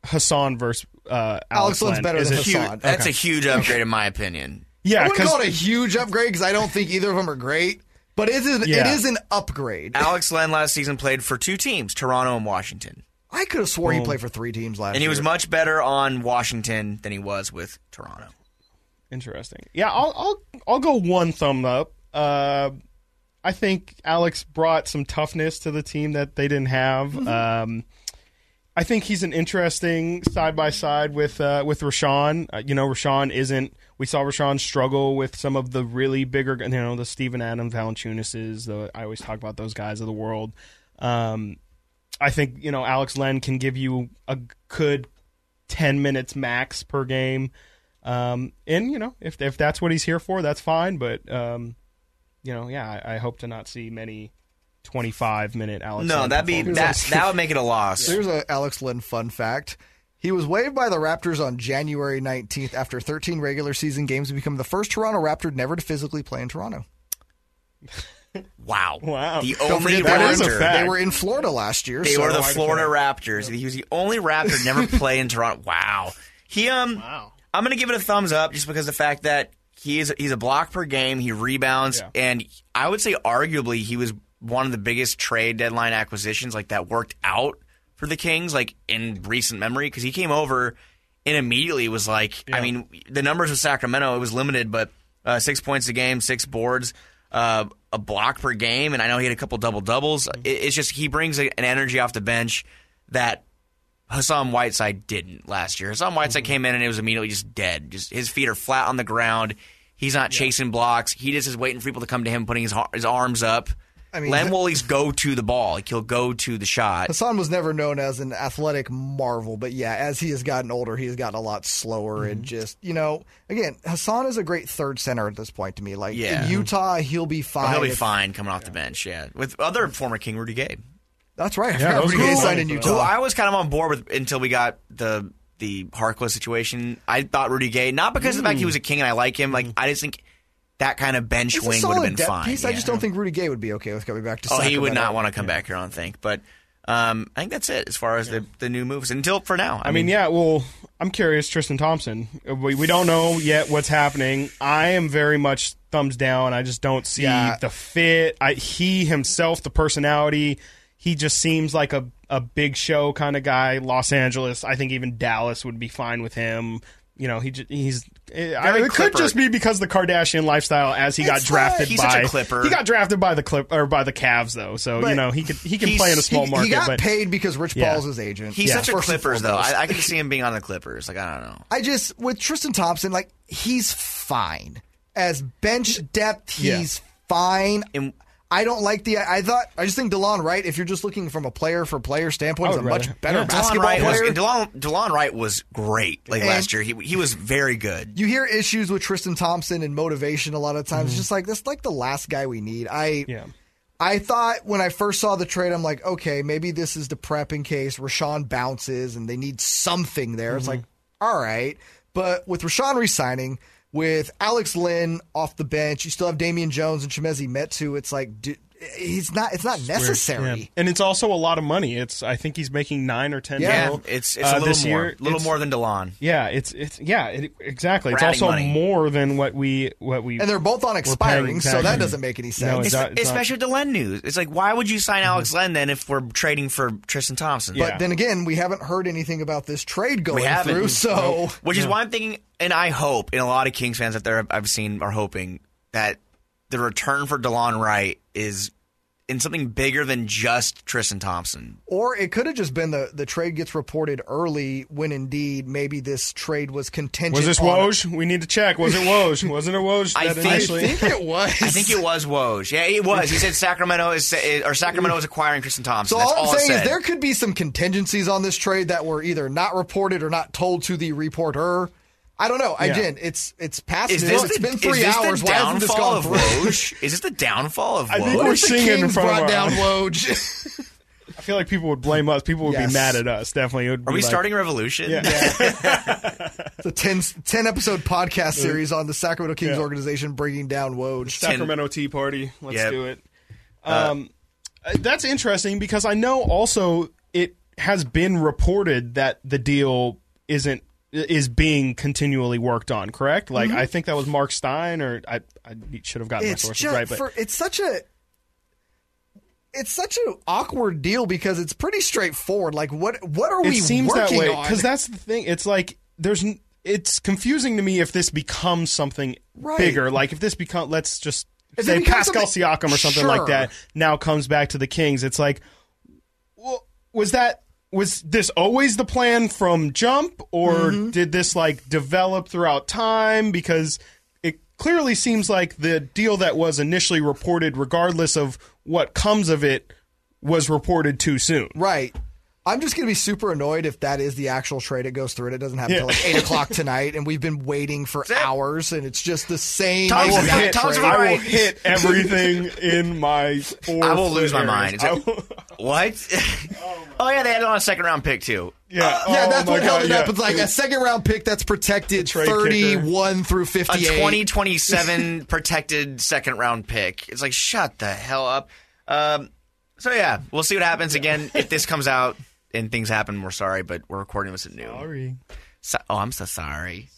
Hassan versus uh, Alex, Alex Len's Len? better Is than it- Hassan. Huge, that's a huge upgrade in my opinion. Yeah, I wouldn't call it a huge upgrade because I don't think either of them are great, but it is, it Yeah. is an upgrade. Alex Len last season played for two teams, Toronto and Washington. I could have swore he played for three teams last And he year. was much better on Washington than he was with Toronto. Interesting. Yeah, I'll I'll I'll go one thumb up. Uh, I think Alex brought some toughness to the team that they didn't have. Um, I think he's an interesting side by side with uh, with Richaun. Uh, you know, Richaun isn't. We saw Richaun struggle with some of the really bigger, you know, the Steven Adams, Valanciunas. The I always talk about those guys of the world. Um, I think you know Alex Len can give you a good ten minutes max per game. Um, and you know, if if that's what he's here for, that's fine. But um, you know, yeah, I, I hope to not see many twenty-five minute Alex. No, Len that'd be that. That would make it a loss. Here's a Alex Len fun fact. He was waived by the Raptors on January 19th after 13 regular season games to become the first Toronto Raptor never to physically play in Toronto. Wow. Wow. The Don't only forget they were, Raptor. they were in Florida last year. They so were the Florida fact. Raptors. He was the only Raptor to never play in Toronto. Wow. He um Wow. I'm gonna give it a thumbs up just because of the fact that he is he's a block per game, he rebounds, Yeah. and I would say arguably he was one of the biggest trade deadline acquisitions like that worked out for the Kings like in recent memory because he came over and immediately was like I mean the numbers with Sacramento it was limited but uh, six points a game, six boards, uh, a block per game, and I know he had a couple double doubles. It, it's just he brings a, an energy off the bench that Hassan Whiteside didn't last year. Hassan Whiteside came in and it was immediately just dead. Just his feet are flat on the ground. He's not chasing blocks. He just is waiting for people to come to him, putting his his arms up. I mean, Len will always go to the ball. Like he'll go to the shot. Hassan was never known as an athletic marvel, but yeah, as he has gotten older, he has gotten a lot slower Mm-hmm. and just, you know, again, Hassan is a great third center at this point to me. Like Yeah. in Utah, he'll be fine. he'll be If- fine coming off the bench. Yeah, with other former King Rudy Gay. That's right. I Yeah, forgot those Rudy Gay signed in Who Who I was kind of on board with until we got the the Harkless situation. I thought Rudy Gay, not because of the fact he was a king and I like him. Like I just think that kind of bench It's wing would have been depth fine. piece. I just don't think Rudy Gay would be okay with coming back to Oh, he would not want to come back here, I don't think. But um, I think that's it as far as the, the new moves until for now. I mean, yeah. Well, I'm curious, Tristan Thompson. We, we don't know yet what's happening. I am very much thumbs down. I just don't see Yeah. the fit. I, he himself, the personality, he just seems like a a big show kind of guy. Los Angeles, I think even Dallas would be fine with him. You know, he j- he's. I, Very it could just be because of the Kardashian lifestyle as he got drafted fine. He's by such a Clipper. He got drafted by the clip or by the Cavs though, so you know he could he can play in a small he, market. he got but paid because Rich Yeah. Paul's his agent. he's Yeah. such a First Clippers though. I, I can see him being on the Clippers. Like I don't know. I just with Tristan Thompson, like he's fine as bench depth. Yeah. He's fine. And- I don't like the. I thought I just think Delon Wright. If you're just looking from a player for player standpoint, oh, is a would much better yeah. DeLon basketball Wright was, player. and DeLon, DeLon Wright was great like And- last year. He he was very good. you hear issues with Tristan Thompson and motivation a lot of times. Mm-hmm. It's just like that's like the last guy we need. I Yeah. I thought when I first saw the trade, I'm like, okay, maybe this is the prep in case Richaun bounces and they need something there. It's mm-hmm. like, all right. But with Richaun resigning, with Alex Len off the bench, you still have Damian Jones and Chimezie Metu. It's like, d he's not. It's not necessary. Yeah. And it's also a lot of money. It's I think he's making nine or ten. Yeah. Yeah, mil, it's it's uh, a little this more, year. little It's- more than Delon. Yeah, it's it's yeah, it, exactly. It's We're adding also money. more than what we what we And they're both on expiring, so that doesn't make any sense. No, it Es- does- it's not- especially with the Len news. It's like, why would you sign Alex Len then if we're trading for Tristan Thompson? Yeah. But then again, we haven't heard anything about this trade going We through. So Which is why I'm thinking, and I hope, and a lot of Kings fans out there I've seen are hoping that the return for Delon Wright is in something bigger than just Tristan Thompson. Or it could have just been the the trade gets reported early when indeed maybe this trade was contingent. was this on Woj? We need to check. Was it Woj? Wasn't it Woj? I that think- I think it was. I think it was Woj. Yeah, it was. He said Sacramento is or Sacramento is acquiring Tristan Thompson. So That's all I'm all saying is there could be some contingencies on this trade that were either not reported or not told to the reporter. I don't know. Again, it's it's past Is noon. this It's the, been is three this hours. the Why hasn't this downfall gone of through? Woj? Is this the downfall of I think Woj? we're What if the singing in Kings front of brought our down eyes. Woj? I feel like people would blame us. People would Yes. be mad at us. Definitely. It would Are be we like- starting a revolution? Yeah. It's a 10, 10 episode podcast series on the Sacramento Kings Yeah. organization bringing down Woj. Sacramento Tea Party. Let's Yep. do it. Um, uh, that's interesting because I know also it has been reported that the deal isn't is being continually worked on. Correct? Like mm-hmm. I think that was Marc Stein, or I, I should have gotten my sources just right, but for it's such a it's such an awkward deal because it's pretty straightforward. Like what what are it we seems that way on? because that's the thing. It's like there's. It's confusing to me if this becomes something Right. bigger. Like if this become, let's just If say Pascal Siakam or something Sure. like that now comes back to the Kings. It's like, well, was that was this always the plan from jump, or Mm-hmm. did this like develop throughout time? Because it clearly seems like the deal that was initially reported, regardless of what comes of it, was reported too soon. right. I'm just gonna be super annoyed if that is the actual trade. It goes through and it doesn't happen Yeah. until like eight o'clock tonight, and we've been waiting for hours, and it's just the same. Tom's I will hit, Tom's. I will hit everything in my. Four I will lose my mind. areas. Is it- I will- What? oh yeah, they had it on a second round pick too. yeah, Yeah, oh that's my what held God, it up. It's like a second round pick that's protected, trade thirty-one through A 2027 protected second round pick. It's like shut the hell up. Um, so yeah, we'll see what happens again if this comes out and things happen. We're sorry, but we're recording this at noon. Sorry. So, oh, I'm so sorry.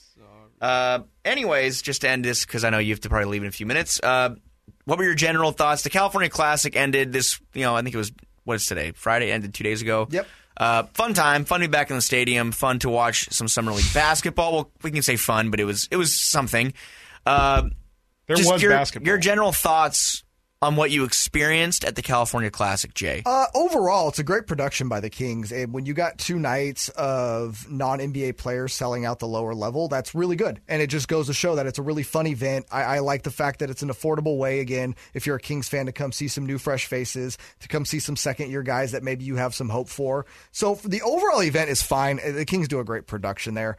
Uh, anyways, just to end this because I know you have to probably leave in a few minutes. Uh, what were your general thoughts? The California Classic ended this. You know, I think it was what is today? Friday ended two days ago. Yep. Uh, fun time, fun to be back in the stadium, fun to watch some summer league basketball. Well, we can say fun, but it was it was something. Uh, There was your, basketball. Your general thoughts on what you experienced at the California Classic, Jay? Uh, overall, it's a great production by the Kings. And when you got two nights of non NBA players selling out the lower level, that's really good. And it just goes to show that it's a really fun event. I, I like the fact that it's an affordable way, again, if you're a Kings fan, to come see some new, fresh faces, to come see some second year guys that maybe you have some hope for. So for the overall event is fine. The Kings do a great production there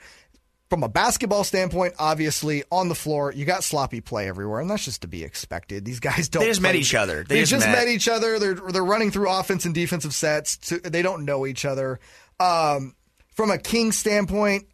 from a basketball standpoint, obviously on the floor, you got sloppy play everywhere, and that's just to be expected. These guys don't. They just met each other. They They, just just, met. met. each other. They're they're running through offense and defensive sets. To, they don't know each other. Um, from a King standpoint,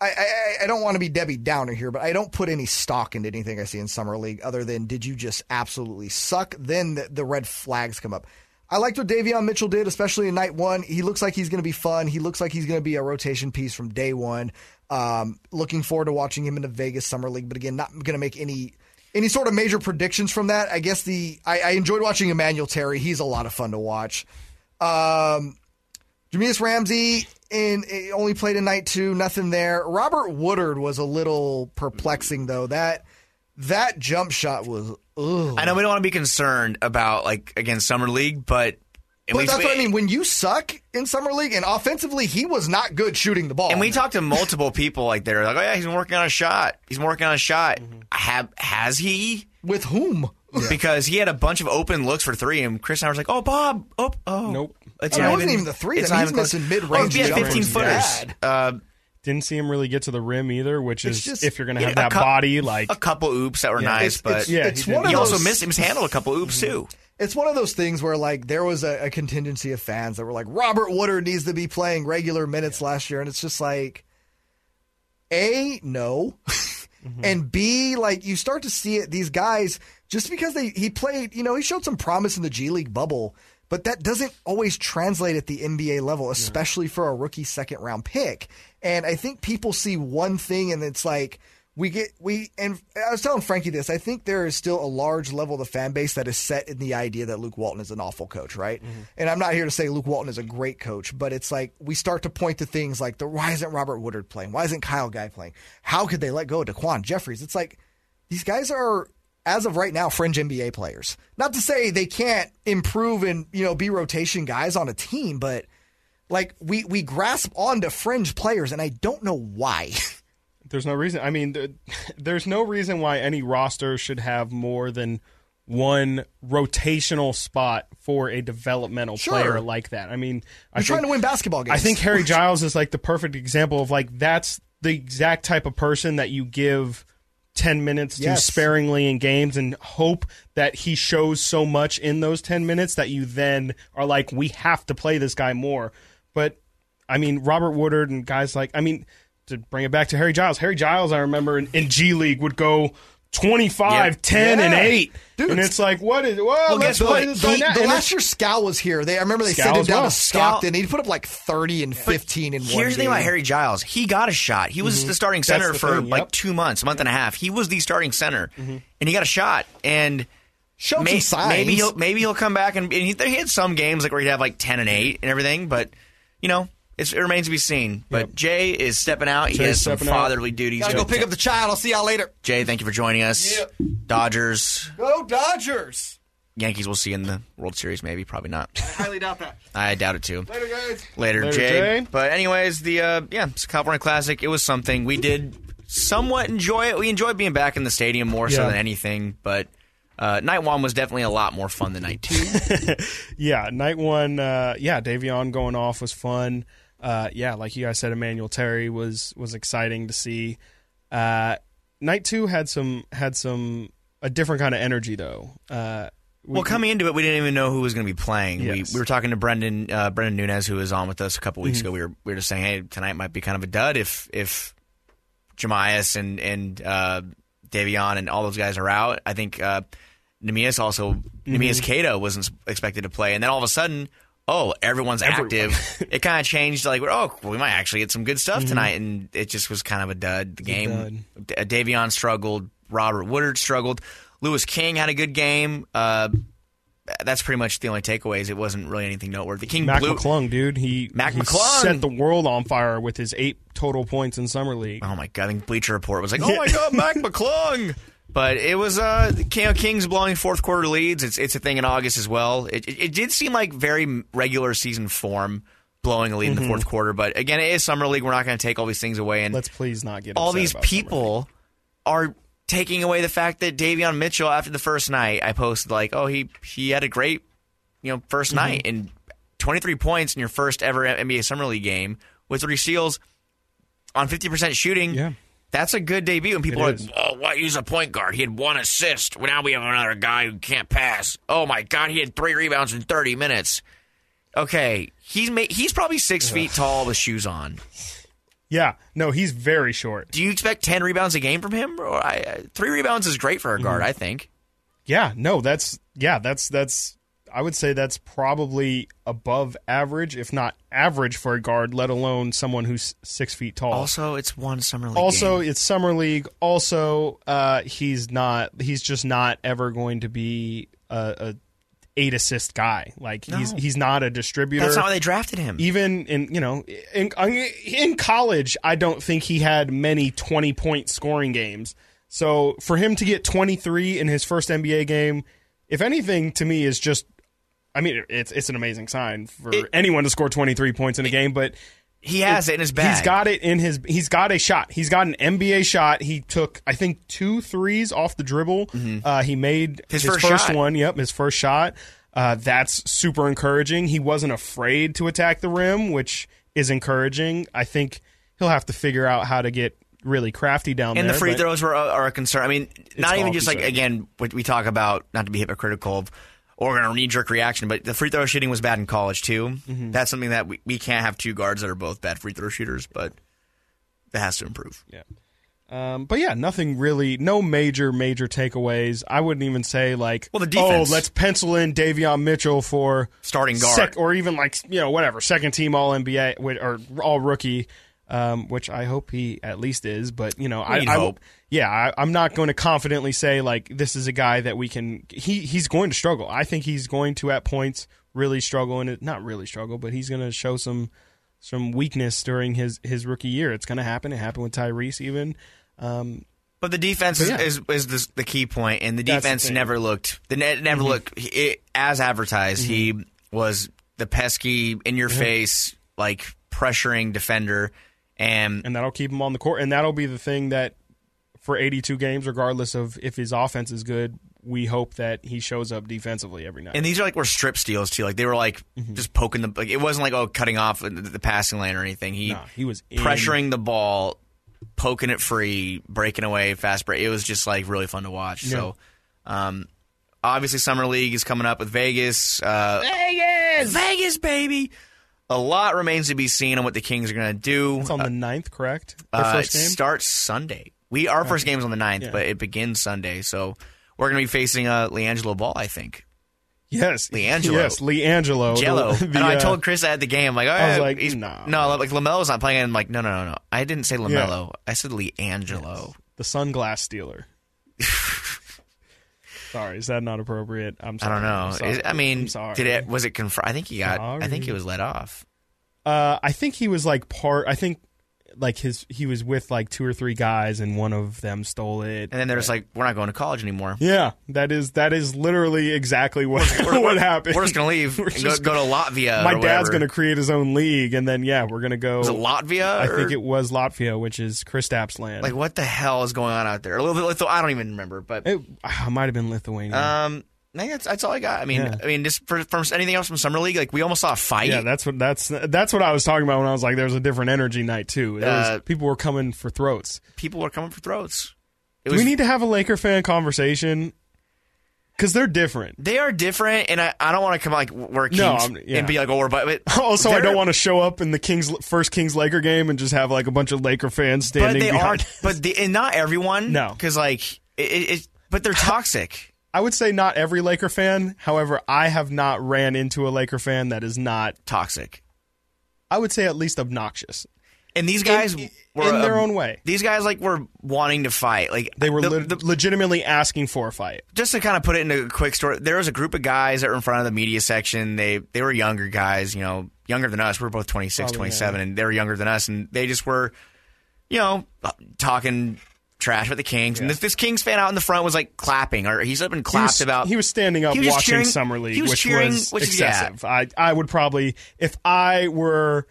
I, I I don't want to be Debbie Downer here, but I don't put any stock into anything I see in summer league other than did you just absolutely suck? Then the, the red flags come up. I liked what Davion Mitchell did, especially in night one. He looks like he's going to be fun. He looks like he's going to be a rotation piece from day one. Um, looking forward to watching him in the Vegas summer league, but again, not going to make any any sort of major predictions from that. I guess the I, I enjoyed watching Emmanuel Terry. He's a lot of fun to watch. Um, Jahmi'us Ramsey in eh, only played in night two, nothing there. Robert Woodard was a little perplexing though. That that jump shot was ugh. I know we don't want to be concerned about like against summer league, but at But least that's we, what I mean. When you suck in summer league and offensively, he was not good shooting the ball. And we talked to multiple people like they're like, oh yeah, he's working on a shot. He's working on a shot. Mm-hmm. Have has he? with whom? because he had a bunch of open looks for three, and Chris and I Howard's like, "Oh, Bob, oh, oh, Nope. It's I mean, not it wasn't even the three, it's then. not He's even missing mid-range Oh, yeah, jumpers. fifteen footers. Uh, Didn't see him really get to the rim either, which It's is just- if you're going to have a that cou- body, like a couple oops that were nice, It's- but it's- Yeah, it's he one did. of he also missed. He mishandled a couple oops too. Mm-hmm. It's one of those things where like there was a, a contingency of fans that were like Robert Woodard needs to be playing regular minutes last year, and it's just like, a no, and mm-hmm. b like you start to see it. These guys just because they he played, you know, he showed some promise in the G League bubble, but that doesn't always translate at the NBA level, especially for a rookie second round pick. And I think people see one thing and it's like we get we and I was telling Frankie this. I think there is still a large level of the fan base that is set in the idea that Luke Walton is an awful coach, right? Mm-hmm. And I'm not here to say Luke Walton is a great coach, but it's like we start to point to things like the why isn't Robert Woodard playing? Why isn't Kyle Guy playing? How could they let go of Daquan Jeffries? It's like these guys are as of right now fringe NBA players. Not to say they can't improve and you know be rotation guys on a team, but like we we grasp onto fringe players, and I don't know why. there's no reason. I mean, th- there's no reason why any roster should have more than one rotational spot for a developmental Sure. player like that. I mean, I You're trying think- to win basketball games. I think Harry Giles is like the perfect example of like that's the exact type of person that you give 10 minutes to sparingly in games and hope that he shows so much in those 10 minutes that you then are like we have to play this guy more. But I mean Robert Woodard and guys like I mean to bring it back to Harry Giles. Harry Giles I remember in, in G League would go 25, Yep. 10 and 8. Dude, and it's like what is well, let's guess play what? this the, right now. the last year Scal was here. They I remember they Scal sent him down well. to Stockton. He put up like thirty and fifteen in one. Here's the thing about. Harry Giles. He got a shot. He was mm-hmm. the starting center the for thing, like yep. two months, a month and a half. He was the starting center, mm-hmm. and he got a shot. And Showed may- some signs. maybe he'll maybe he'll come back and, and he, he had some games like where he'd have like ten and eight and everything. But you know, it's, it remains to be seen. But Yep. Jay is stepping out. he has some stepping out. fatherly duties. Gotta go pick up the child. I'll see y'all later. Jay, thank you for joining us. Yep. Dodgers, Go Dodgers. Yankees. We'll see you in the World Series. Maybe, probably not. I highly doubt that. I doubt it too. Later, guys. later, Later, Jay. Jay. But anyways, the uh, yeah, it's a California Classic. It was something we did somewhat enjoy it. We enjoyed being back in the stadium more so than anything. But uh, night one was definitely a lot more fun than night two. yeah, night one, uh, yeah, Davion going off was fun. Uh, yeah, like you guys said, Emmanuel Terry was was exciting to see. Uh, night two had some had some a different kind of energy though. Uh, we- well, coming into it, we didn't even know who was going to be playing. We, Yes. we were talking to Brendan uh, Brendan Nunez, who was on with us a couple Mm-hmm. weeks ago. We were we were just saying, hey, tonight might be kind of a dud if if Jahmi'us and and uh, Davion and all those guys are out. I think uh, Neemias also Mm-hmm. Neemias Queta wasn't expected to play, and then all of a sudden, oh, everyone's Everyone. active. it kind of changed. Like, oh, we might actually get some good stuff tonight, and it just was kind of a dud. The game, D- uh, Davion struggled. Robert Woodard struggled. Louis King had a good game. Uh, that's pretty much the only takeaways. It wasn't really anything noteworthy. King Mac blew. McClung, dude, he, Mac he McClung. set the world on fire with his eight total points in summer league. Oh my god! I think Bleacher Report was like, "Oh my god, Mac McClung." But it was uh, you know, Kings blowing fourth quarter leads. It's it's a thing in August as well. It, it, it did seem like very regular season form, blowing a lead in the fourth quarter. But again, it is summer league. We're not going to take all these things away. And Let's please not get all these people are taking away the fact that Davion Mitchell after the first night, I posted like, "Oh, he he had a great you know 1st Mm-hmm. night and 23 points in your first ever NBA summer league game with three steals on 50% shooting." Yeah. That's a good debut, and people It are is. like, "Oh, why use a point guard? He had one assist. Well, now we have another guy who can't pass. Oh my God, he had three rebounds in 30 minutes." Okay, he's ma- he's probably six feet tall with shoes on. Yeah, no, he's very short. Do you expect 10 rebounds a game from him? Or I, uh, three rebounds is great for a guard, I think. Yeah, no, that's yeah, that's that's I would say that's probably above average, if not average for a guard, let alone someone who's six feet tall. Also, it's one summer league. Also, game. it's summer league. Also, uh, he's not. He's just not ever going to be a, a eight assist guy. Like he's No. he's not a distributor. that's not why they drafted him. Even in you know in in college, I don't think he had many twenty point scoring games. So for him to get twenty three in his first NBA game, if anything, to me is just. I mean, it's it's an amazing sign for It- anyone to score twenty three points in a game, but He has it in his bag. He's got it in his. He's got a shot. He's got an NBA shot. He took, I think, two threes off the dribble. Uh, he made Mm-hmm. His first shot. one. Yep, his first shot. Uh, that's super encouraging. He wasn't afraid to attack the rim, which is encouraging. I think he'll have to figure out how to get really crafty down and there. And the free throws were are a concern. I mean, not even just like again what we talk about, not to be hypocritical of or a knee jerk reaction, but the free throw shooting was bad in college too. Mm-hmm. That's something that we, we can't have two guards that are both bad free throw shooters, but that has to improve. Yeah. Um, but yeah, nothing really, no major, major takeaways. I wouldn't even say like, Well, the defense. oh, let's pencil in Davion Mitchell for Starting guard. sec- or even like you know whatever, second team All NBA or All Rookie, um, which I hope he at least is. But you know, I, I hope. yeah, I, I'm not going to confidently say like this is a guy that we can. He he's going to struggle. I think he's going to at points really struggle and it not really struggle, but he's going to show some some weakness during his his rookie year. It's going to happen. It happened with Tyrese even. Um, But the defense But yeah. is, is, is the, the key point, and the That's the defense thing. never looked. The net never looked it, as advertised. He was the pesky, in your face, like pressuring defender, and and that'll keep him on the court, and that'll be the thing that for 82 games, regardless of if his offense is good, we hope that he shows up defensively every night. And these are like were strip steals too. Like they were like Mm-hmm. just poking the. Like it wasn't like oh cutting off the, the passing lane or anything. He Nah, he was in- pressuring the ball, poking it free, breaking away, fast break. It was just like really fun to watch. So, um, obviously summer league is coming up with Vegas. Uh, Vegas, Vegas, baby. A lot remains to be seen on what the Kings are going to do. it's on the ninth, correct? Their Uh, first it game. starts Sunday. We our first game is on the 9th, Yeah. but it begins Sunday. So we're going to be facing uh, LiAngelo Ball, I think. yes, LiAngelo. Yes, LiAngelo. Jello. The- the, and I uh, told Chris at the game, like, oh, I was like, he's, nah. no, like LaMelo's not playing. And I'm like, no, no, no, no. I didn't say LaMelo. I said LiAngelo. the sunglass stealer. Sorry, is that not appropriate? I'm sorry. I don't know. Sorry. Is- I mean, sorry. did it? Was it confirmed? I think he got. I think he was let off. Uh, I think he was like part. I think like his he was with like two or three guys, and one of them stole it. And then there's like, we're not going to college anymore. Yeah, that is that is literally exactly what what happened. We're just gonna leave We're and go, just- go to Latvia. My or dad's to create his own league, and then yeah, we're going to go. Was it Latvia? I think it was Latvia, which is Kristaps land. Like what the hell is going on out there? A little bit. I don't even remember, but it, I might have been Lithuania. um, that's that's all I got. I mean, Yeah. I mean, just for, from anything else from summer league, like we almost saw a fight. yeah, that's what that's that's what I was talking about when I was like, "There's a different energy night too." There was, Uh, people were coming for throats. people were coming for throats. Was, we need to have a Laker fan conversation because they're different. They are different, and I, I don't want to come like we're Kings No, yeah. and be like, oh, we're but, but Also, I don't want to show up in the Kings first Kings Laker game and just have like a bunch of Laker fans standing. But they are, but the, and not everyone. No. because like it, it, but they're toxic. I would say not every Laker fan. However, I have not ran into a Laker fan that is not. toxic. I would say at least obnoxious And these guys in, were in their um, own way. These guys like were wanting to fight. Like They were the- le- the- legitimately asking for a fight. just to kind of put it into a quick story. There was a group of guys that were in front of the media section. They they were younger guys, you know, younger than us. We are both 26, Probably, 27, and they were younger than us, and they just were, you know, talking trash about the Kings. And this, this Kings fan out in the front was like clapping, or he's up and He was, about. he was standing up was watching cheering- Summer League, was which cheering- was which is- yeah. excessive. I I would probably if I were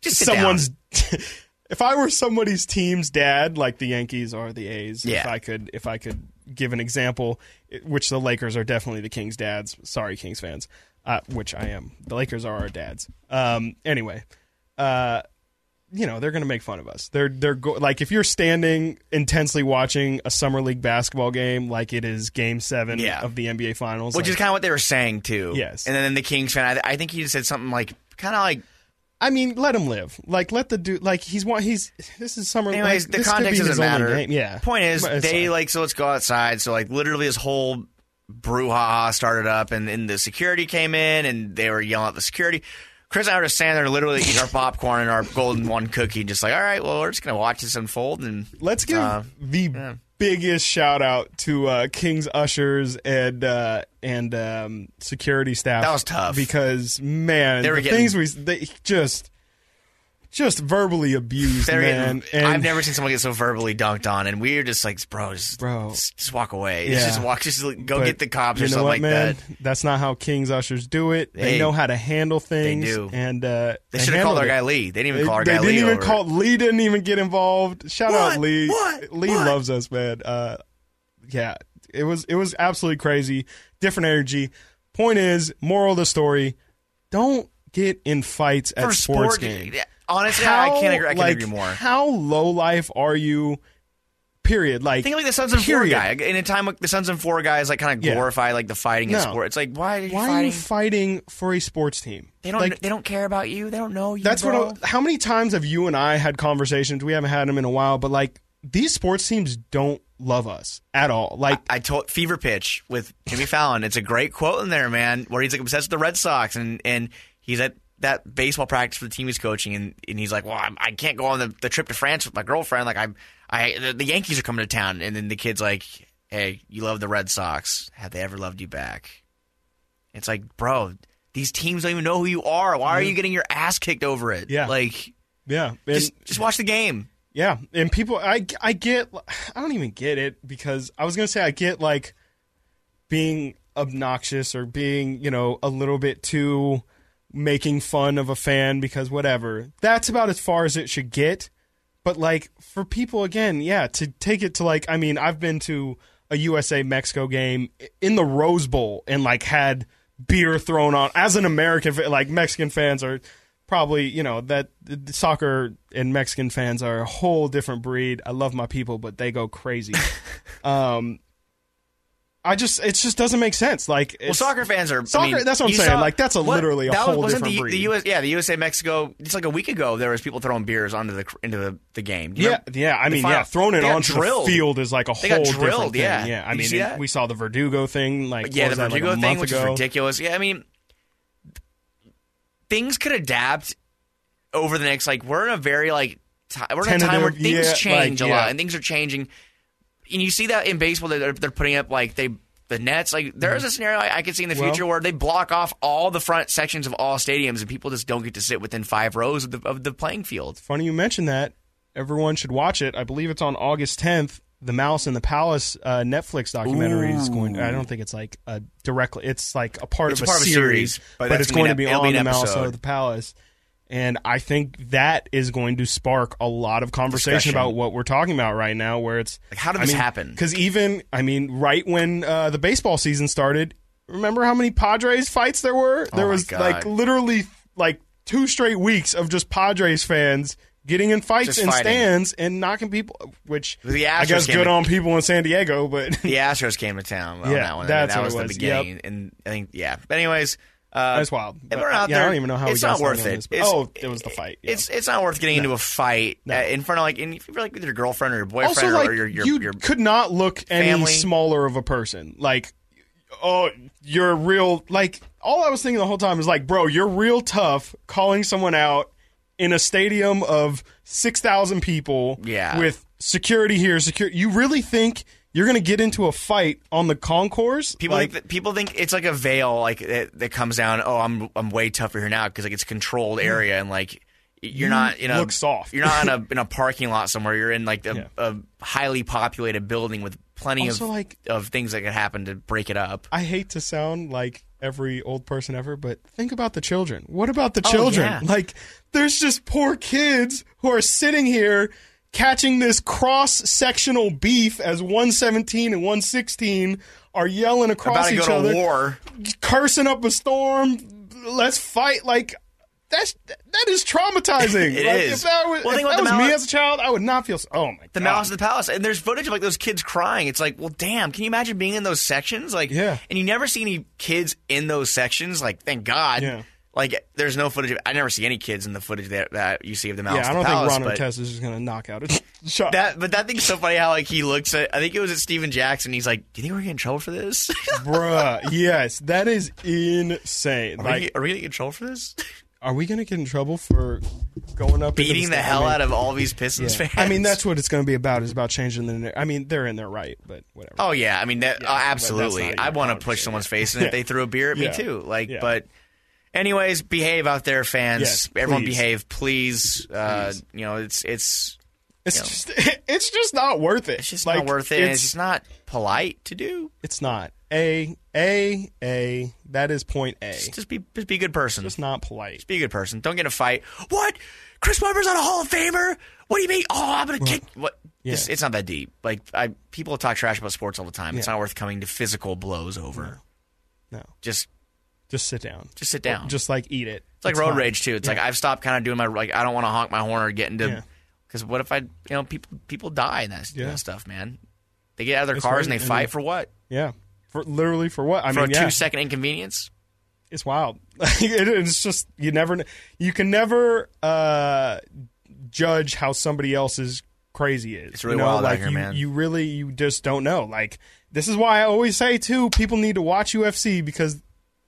just someone's if I were somebody's team's dad, like the Yankees or the A's, if Yeah. I could if I could give an example, which the Lakers are definitely the Kings' dads. Sorry, Kings fans, uh, which I am. The Lakers are our dads. Um, anyway, uh, you know they're going to make fun of us. They're they're go- like if you're standing intensely watching a summer league basketball game, like it is Game Seven Yeah. of the NBA Finals, which like- is kind of what they were saying too. Yes. And then the Kings fan, I, I think he said something like, kind of like, I mean, let him live. Like, let the dude. Like, he's one. He's this is summer. anyways, like, the context doesn't matter. Yeah. Point is, it's they fine. like, so let's go outside. So like, literally, this whole brouhaha started up, and, and the security came in, and they were yelling at the security. Chris and I were just standing there, literally eating our popcorn and our golden one cookie, just like, all right, well, we're just gonna watch this unfold, and Let's give uh, the biggest shout out to uh, King's ushers and uh, and um, security staff. That was tough. because man, They were the getting- things we they just just verbally abused, They're man. And I've never seen someone get so verbally dunked on, and we're just like, bro, just, Bro. just, just walk away. Yeah. Just walk, just go but get the cops or something what, like man? that. That's not how Kings ushers do it. They, They- know how to handle things. They do. And uh, They should have called our it. guy Lee. They didn't even call our they guy didn't Lee. even call Lee. Didn't even get involved. Shout What? out Lee. What? Lee What? loves us, man. Uh, yeah, it was it was absolutely crazy. Different energy. Point is, moral of the story: don't get in fights at for sports sport. games. Yeah, Honestly, I can't agree. I can't like, agree more. How low life are you? Period. Like Think of like the Sons and Four guy. In a time, like the Sons and Four guys like kind of Yeah. glorify like the fighting in No. sport. It's like why are you why fighting? are you fighting for a sports team? they don't. like they don't care about you. They don't know you. That's bro. what. I, how many times have you and I had conversations? We haven't had them in a while, but like these sports teams don't love us at all. Like I told Fever Pitch with Jimmy Fallon. It's a great quote in there, man, where he's like obsessed with the Red Sox and and he's at that baseball practice for the team he's coaching and, and he's like, well, I'm, I can't go on the, the trip to France with my girlfriend. Like I'm, I the, the Yankees are coming to town, and then the kid's like, hey, you love the Red Sox. Have they ever loved you back? It's like, bro, these teams don't even know who you are. Why are you getting your ass kicked over it? Yeah. like yeah, and, just just watch the game. yeah, and people, I I get, I don't even get it because I was gonna say I get like being obnoxious or being you know a little bit too making fun of a fan because whatever. That's about as far as it should get. But like for people again, yeah, to take it to like I mean, I've been to a USA Mexico game in the Rose Bowl and like had beer thrown on as an American like Mexican fans are probably, you know, that soccer and Mexican fans are a whole different breed. I love my people, but they go crazy. um I just it just doesn't make sense. Like Well, soccer fans are. I Soccer- mean, that's what I'm saying. saw- Like, that's a literally a that whole wasn't different the, breed. The US, yeah, the USA Mexico. It's like a week ago. There was people throwing beers onto the into the, the game. You Yeah, remember? yeah. I The mean, final- yeah, throwing it onto drilled. the field is like a They whole got different thing. yeah. yeah. I mean, it- we saw the Verdugo thing. Like, Yeah, the was that, like, Verdugo thing, which ago? is ridiculous. Yeah, I mean, things could adapt over the next. Like, we're in a very like ti we're in a time where things yeah, change like, a lot, yeah. and things are changing. And you see that in baseball, that they're, they're putting up like they the nets. Like, there's a scenario I, I could see in the Mm-hmm. Well- future where they block off all the front sections of all stadiums, and people just don't get to sit within five rows of the of the playing field. Funny you mentioned that. Everyone should watch it. I believe it's on August 10th. The Malice and the Palace uh, Netflix documentary is going. I don't think it's like a directly. It's like a part It's of a a, part of a series, series, but but, that's it's gonna be be an- it'll on the an Malice episode. of the Palace. And I think that is going to spark a lot of conversation Discussion. about what we're talking about right now. Where it's Like, how did I this mean, happen? Because even I mean, right when uh, the baseball season started, remember how many Padres fights there were? There Oh my was like literally like two straight weeks of just Padres fans getting in fights Just in fighting. stands and knocking people. Which The I guess good to- on people in San Diego, but The Astros came to town on Yeah, that one. that's that what was it the was. beginning, and I think yeah. But anyways, uh, that's wild. But, we're out yeah, I don't even know how it's we got not worth it. this, It's- oh, it was the fight. yeah. It's it's not worth getting into a fight uh, in front of like if you're like with your girlfriend or your boyfriend also or, like or your your, you your could not look any smaller of a person like oh you're real like all i was thinking the whole time is like bro you're real tough calling someone out in a stadium of 6000 people Yeah. with security here security you really think you're going to get into a fight on the concourse people like, think that, people think it's like a veil like that, that comes down. Oh, I'm I'm way tougher here now because like it's a controlled area and like you're You not mm-hmm. in a look soft. You're not in a in a parking lot somewhere. You're in like a, Yeah. a highly populated building with plenty Also, of like- of things that could happen to break it up. I hate to sound like every old person ever, but think about the children. What about the Oh, children? yeah. Like, there's just poor kids who are sitting here catching this cross sectional beef as 117 and 116 are yelling across each go to other, war. cursing up a storm. Let's fight. Like, that's that is traumatizing. It like, is. If that was, Well, if that was me as a child, I would not feel. So, oh my God. The. Malice of the Palace, and there's footage of like those kids crying. It's like, well, damn, can you imagine being in those sections? Like, Yeah. and you never see any kids in those sections. Like, thank God. Yeah. Like, there's no footage. Of, I never see any kids in the footage that, that you see of the Malice yeah, I don't the think Ron Artest is just gonna knock out a shot. that, but that thing's so funny how like he looks at. I think it was at Stephen Jackson. He's like, "Do you think we're getting in trouble for this? Bruh, yes, that is insane. are, Like, we, are we gonna get in trouble for this? are we gonna get in trouble for going up Beating the sta- hell I mean, out of all these Pistons yeah. fans. I mean, that's what it's gonna be about. Is about changing the. I mean, they're in their right, but whatever. Oh yeah, I mean that Yeah, that's absolutely. I want to push someone's face in Yeah. if they threw a beer at me too. Like, but Anyways, behave out there, fans. Yes, Everyone please. behave, please. Uh, you know, it's it's It's Yeah. just it's just not worth it. it's just Like, not worth it. It's, It's just not polite to do. it's not. A A A. That is point A. Just, just be just be a good person. Just not polite. Just be a good person. Don't get in a fight. What? Chris Webber's not a Hall of Famer? What do you mean? Oh, I'm gonna kick. What? yeah. It's, it's not that deep. Like I, people talk trash about sports all the time. It's not worth coming to physical blows over. No, Just just sit down. just sit down. Just like eat it. it's like It's road fine. rage too. It's like I've stopped kind of doing my like I don't want to honk my horn or get into Yeah. because what if I you know people people die in that, Yeah. that stuff, man. They get out of their It's cars right, and they fight yeah. for what? Yeah. For literally for what? I For mean, a yeah, two second inconvenience? it's wild. it, it's just you never you can never uh, judge how somebody else's crazy is. It's really you know? wild out like here, you, man. You really you just don't know. Like this is why I always say too, people need to watch UFC because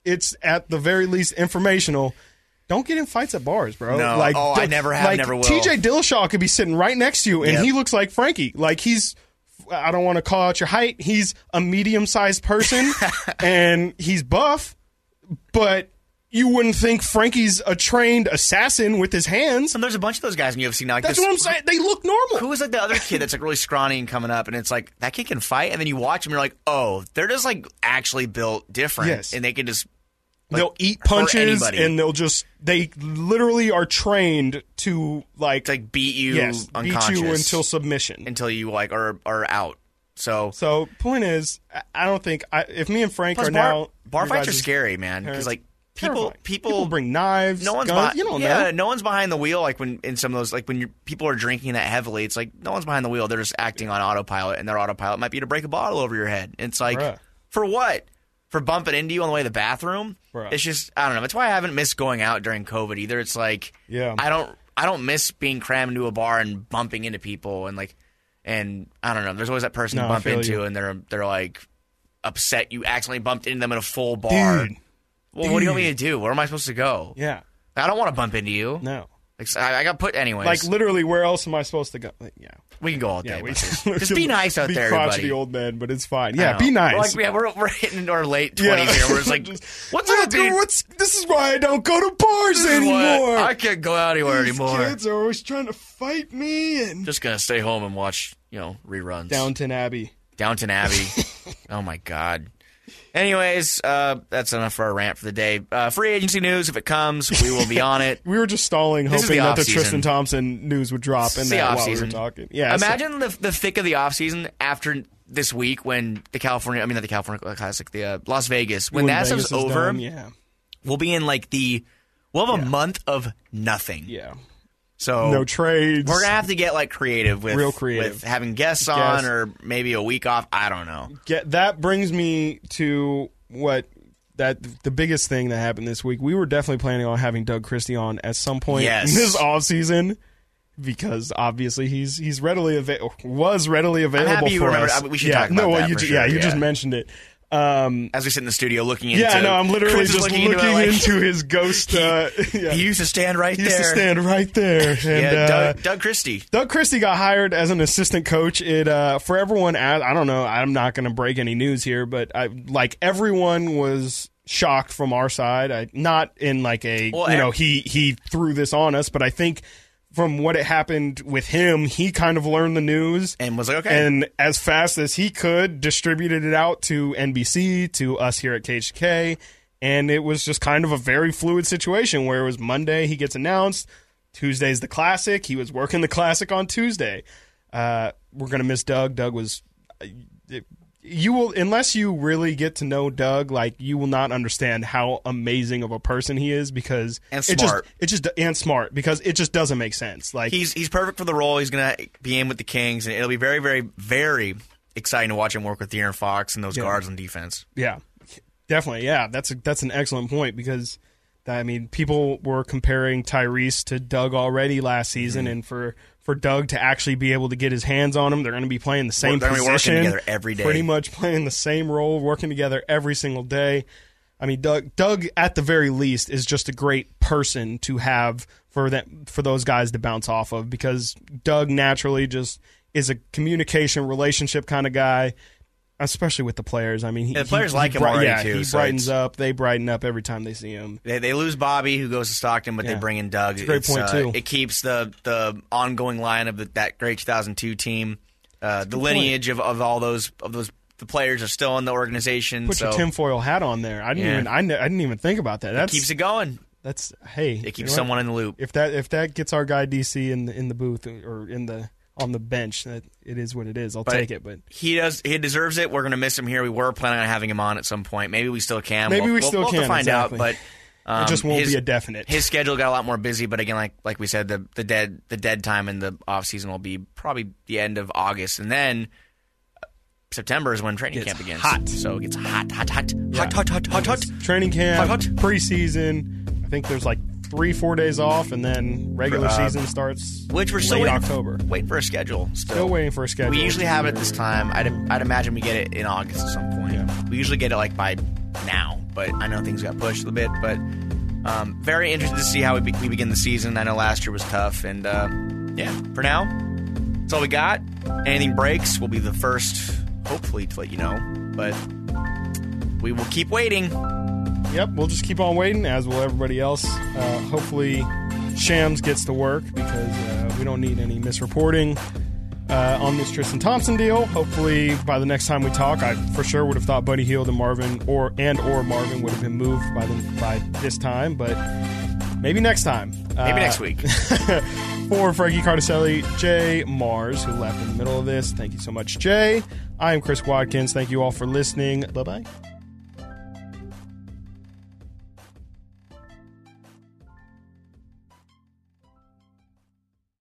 it's at the very least informational. Don't get in fights at bars, bro. No. Like, Oh, I never have, like, never will. TJ Dillashaw could be sitting right next to you, and Yep. he looks like Frankie. Like he's, I don't want to call out your height. He's a medium-sized person, and he's buff, but you wouldn't think Frankie's a trained assassin with his hands. And there's a bunch of those guys in UFC now. Like That's this- what I'm saying. They look normal. Who is like the other kid that's like really scrawny and coming up, and it's like that kid can fight, and then you watch him, you're like, oh, they're just like actually built different, Yes. and they can just like, they'll eat punches, and they'll just they literally are trained to like, like beat you yes beat you until submission. until you like are are out. So So point is, I- don't think I, if me and Frank are bar, now bar fights are scary, man, because like people terrifying. people bring knives. no one's guns, behind. You don't yeah, know. no one's behind the wheel. Like when in some of those, like when people are drinking that heavily, it's like no one's behind the wheel. They're just acting on autopilot, and their autopilot might be to break a bottle over your head. It's like Bruh. for what? For bumping into you on the way to the bathroom? Bruh. It's just I don't know. That's why I haven't missed going out during COVID either. It's like Yeah. I don't I don't miss being crammed into a bar and bumping into people and like and I don't know. There's always that person No, you bump into you. and they're they're like upset you accidentally bumped into them in a full bar. Dude. well, what do you want me to do? Where am I supposed to go? Yeah. I don't want to bump into you. No. Like, I, I got put anyways. Like literally, where else am I supposed to go? Like, yeah. we can go all day. Yeah, we just be nice out be there, everybody. old men, but it's fine. Yeah, be nice. We're like, yeah, we're, we're hitting our late Yeah. twenties here. We're just like, Just- what's What- up, dude? what's this is why I don't go to bars anymore. I can't go out anywhere These anymore. kids are always trying to fight me and Just gonna stay home and watch, you know, reruns. Downton Abbey. Downton Abbey. oh my god. Anyways, uh, that's enough for our rant for the day. Uh, free agency news, if it comes, we will be on it. We were just stalling, This is hoping the that the off-season. Tristan Thompson news would drop in the that while we were off-season. talking. Yeah, so- Imagine the the thick of the offseason after this week when the California, I mean not the California Classic, the uh, Las Vegas, when, that Vegas stuff's is over, done, yeah, we'll be in like the we'll have a month of nothing. yeah, So no trades. we're gonna have to get like creative with Real creative. with having guests on or maybe a week off. I don't know. get that brings me to what that the biggest thing that happened this week. We were definitely planning on having Doug Christie on at some point Yes. in this off season because obviously he's he's readily ava- was readily available happy you for remembered- us. I mean, we should yeah, talk about no, well, that you ju- sure, yeah, you just mentioned it. Um, As we sit in the studio looking into yeah, no, I'm literally Chris just looking, into, it, like, into his ghost. Uh, yeah. He used to stand right He used there. to stand right there. And, yeah, uh, Doug, Doug Christie. Doug Christie got hired as an assistant coach. It uh, for everyone. I I don't know. I'm not going to break any news here, but I, like everyone was shocked from our side. I, not in like a Well, you know he he threw this on us, but I think from what it happened with him, he kind of learned the news And was like, okay. and as fast as he could, distributed it out to NBC, to us here at KHK, and it was just kind of a very fluid situation where it was Monday he gets announced, Tuesday's the classic. He was working the classic on Tuesday. Uh, we're gonna miss Doug. Doug was. You will, unless you really get to know Doug, like you will not understand how amazing of a person he is because And it just, smart. it just and smart because it just doesn't make sense. Like he's he's perfect for the role. He's gonna be in with the Kings, and it'll be very, very, very exciting to watch him work with De'Aaron Fox and those guards on defense. Yeah, definitely. Yeah, that's a, that's an excellent point because I mean, people were comparing Tyrese to Doug already last season, Mm-hmm. and for for Doug to actually be able to get his hands on him, they're going to be playing the same They're gonna be working position together every day. pretty much playing the same role, working together every single day. I mean, Doug, Doug at the very least is just a great person to have for that for those guys to bounce off of because Doug naturally just is a communication relationship kind of guy especially with the players. I mean, he, the players he, like he him already, yeah, too, He so brightens it's- up. They brighten up every time they see him. They, they lose Bobby, who goes to Stockton, but Yeah. they bring in Doug. It's great point, uh, too. It keeps the the ongoing line of the, that great 2002 team. Uh, the lineage of, of all those of those the players are still in the organization. Put so your tinfoil hat on there. I didn't Yeah. even. I, kn- I didn't even think about that. That's keeps it going. that's hey. It keeps you know what? someone in the loop. If that if that gets our guy DC in the in the booth or in the on the bench, that it is what it is. I'll But take it. But He does. He deserves it. We're going to miss him here. We were planning on having him on at some point. Maybe we still can. Maybe We'll- we we'll- still we'll can, find exactly. out. But um, it just won't his, be a definite. His schedule got a lot more busy. But again, like like we said, the the dead the dead time in the off season will be probably the end of August, and then uh, September is when training camp begins. hot. So it gets hot, hot, hot, hot, hot, hot, hot, hot. training camp, Hot, hot. preseason. I think there's like three four days off, and then regular Uh, season starts. Which we're still waiting, October. waiting for a schedule. Still, Still waiting for a schedule. We usually have it at this time. I'd, I'd imagine we get it in August at some point. Yeah. We usually get it like by now, but I know things got pushed a little bit. But um, very interested to see how we, be- we begin the season. I know last year was tough, and uh, yeah, for now, that's all we got. Anything breaks, we'll be the first, hopefully, to let you know. But we will keep waiting. Yep, we'll just keep on waiting, as will everybody else. Uh, hopefully, Shams gets to work because uh, we don't need any misreporting uh, on this Tristan Thompson deal. Hopefully, by the next time we talk, I for sure would have thought Buddy Hield and Marvin or and or Marvin would have been moved by the, by this time, but maybe next time. Maybe Uh, next week. for Frankie Cardicelli, Jay Mars, who left in the middle of this. Thank you so much, Jay. I am Chris Watkins. Thank you all for listening. Bye bye.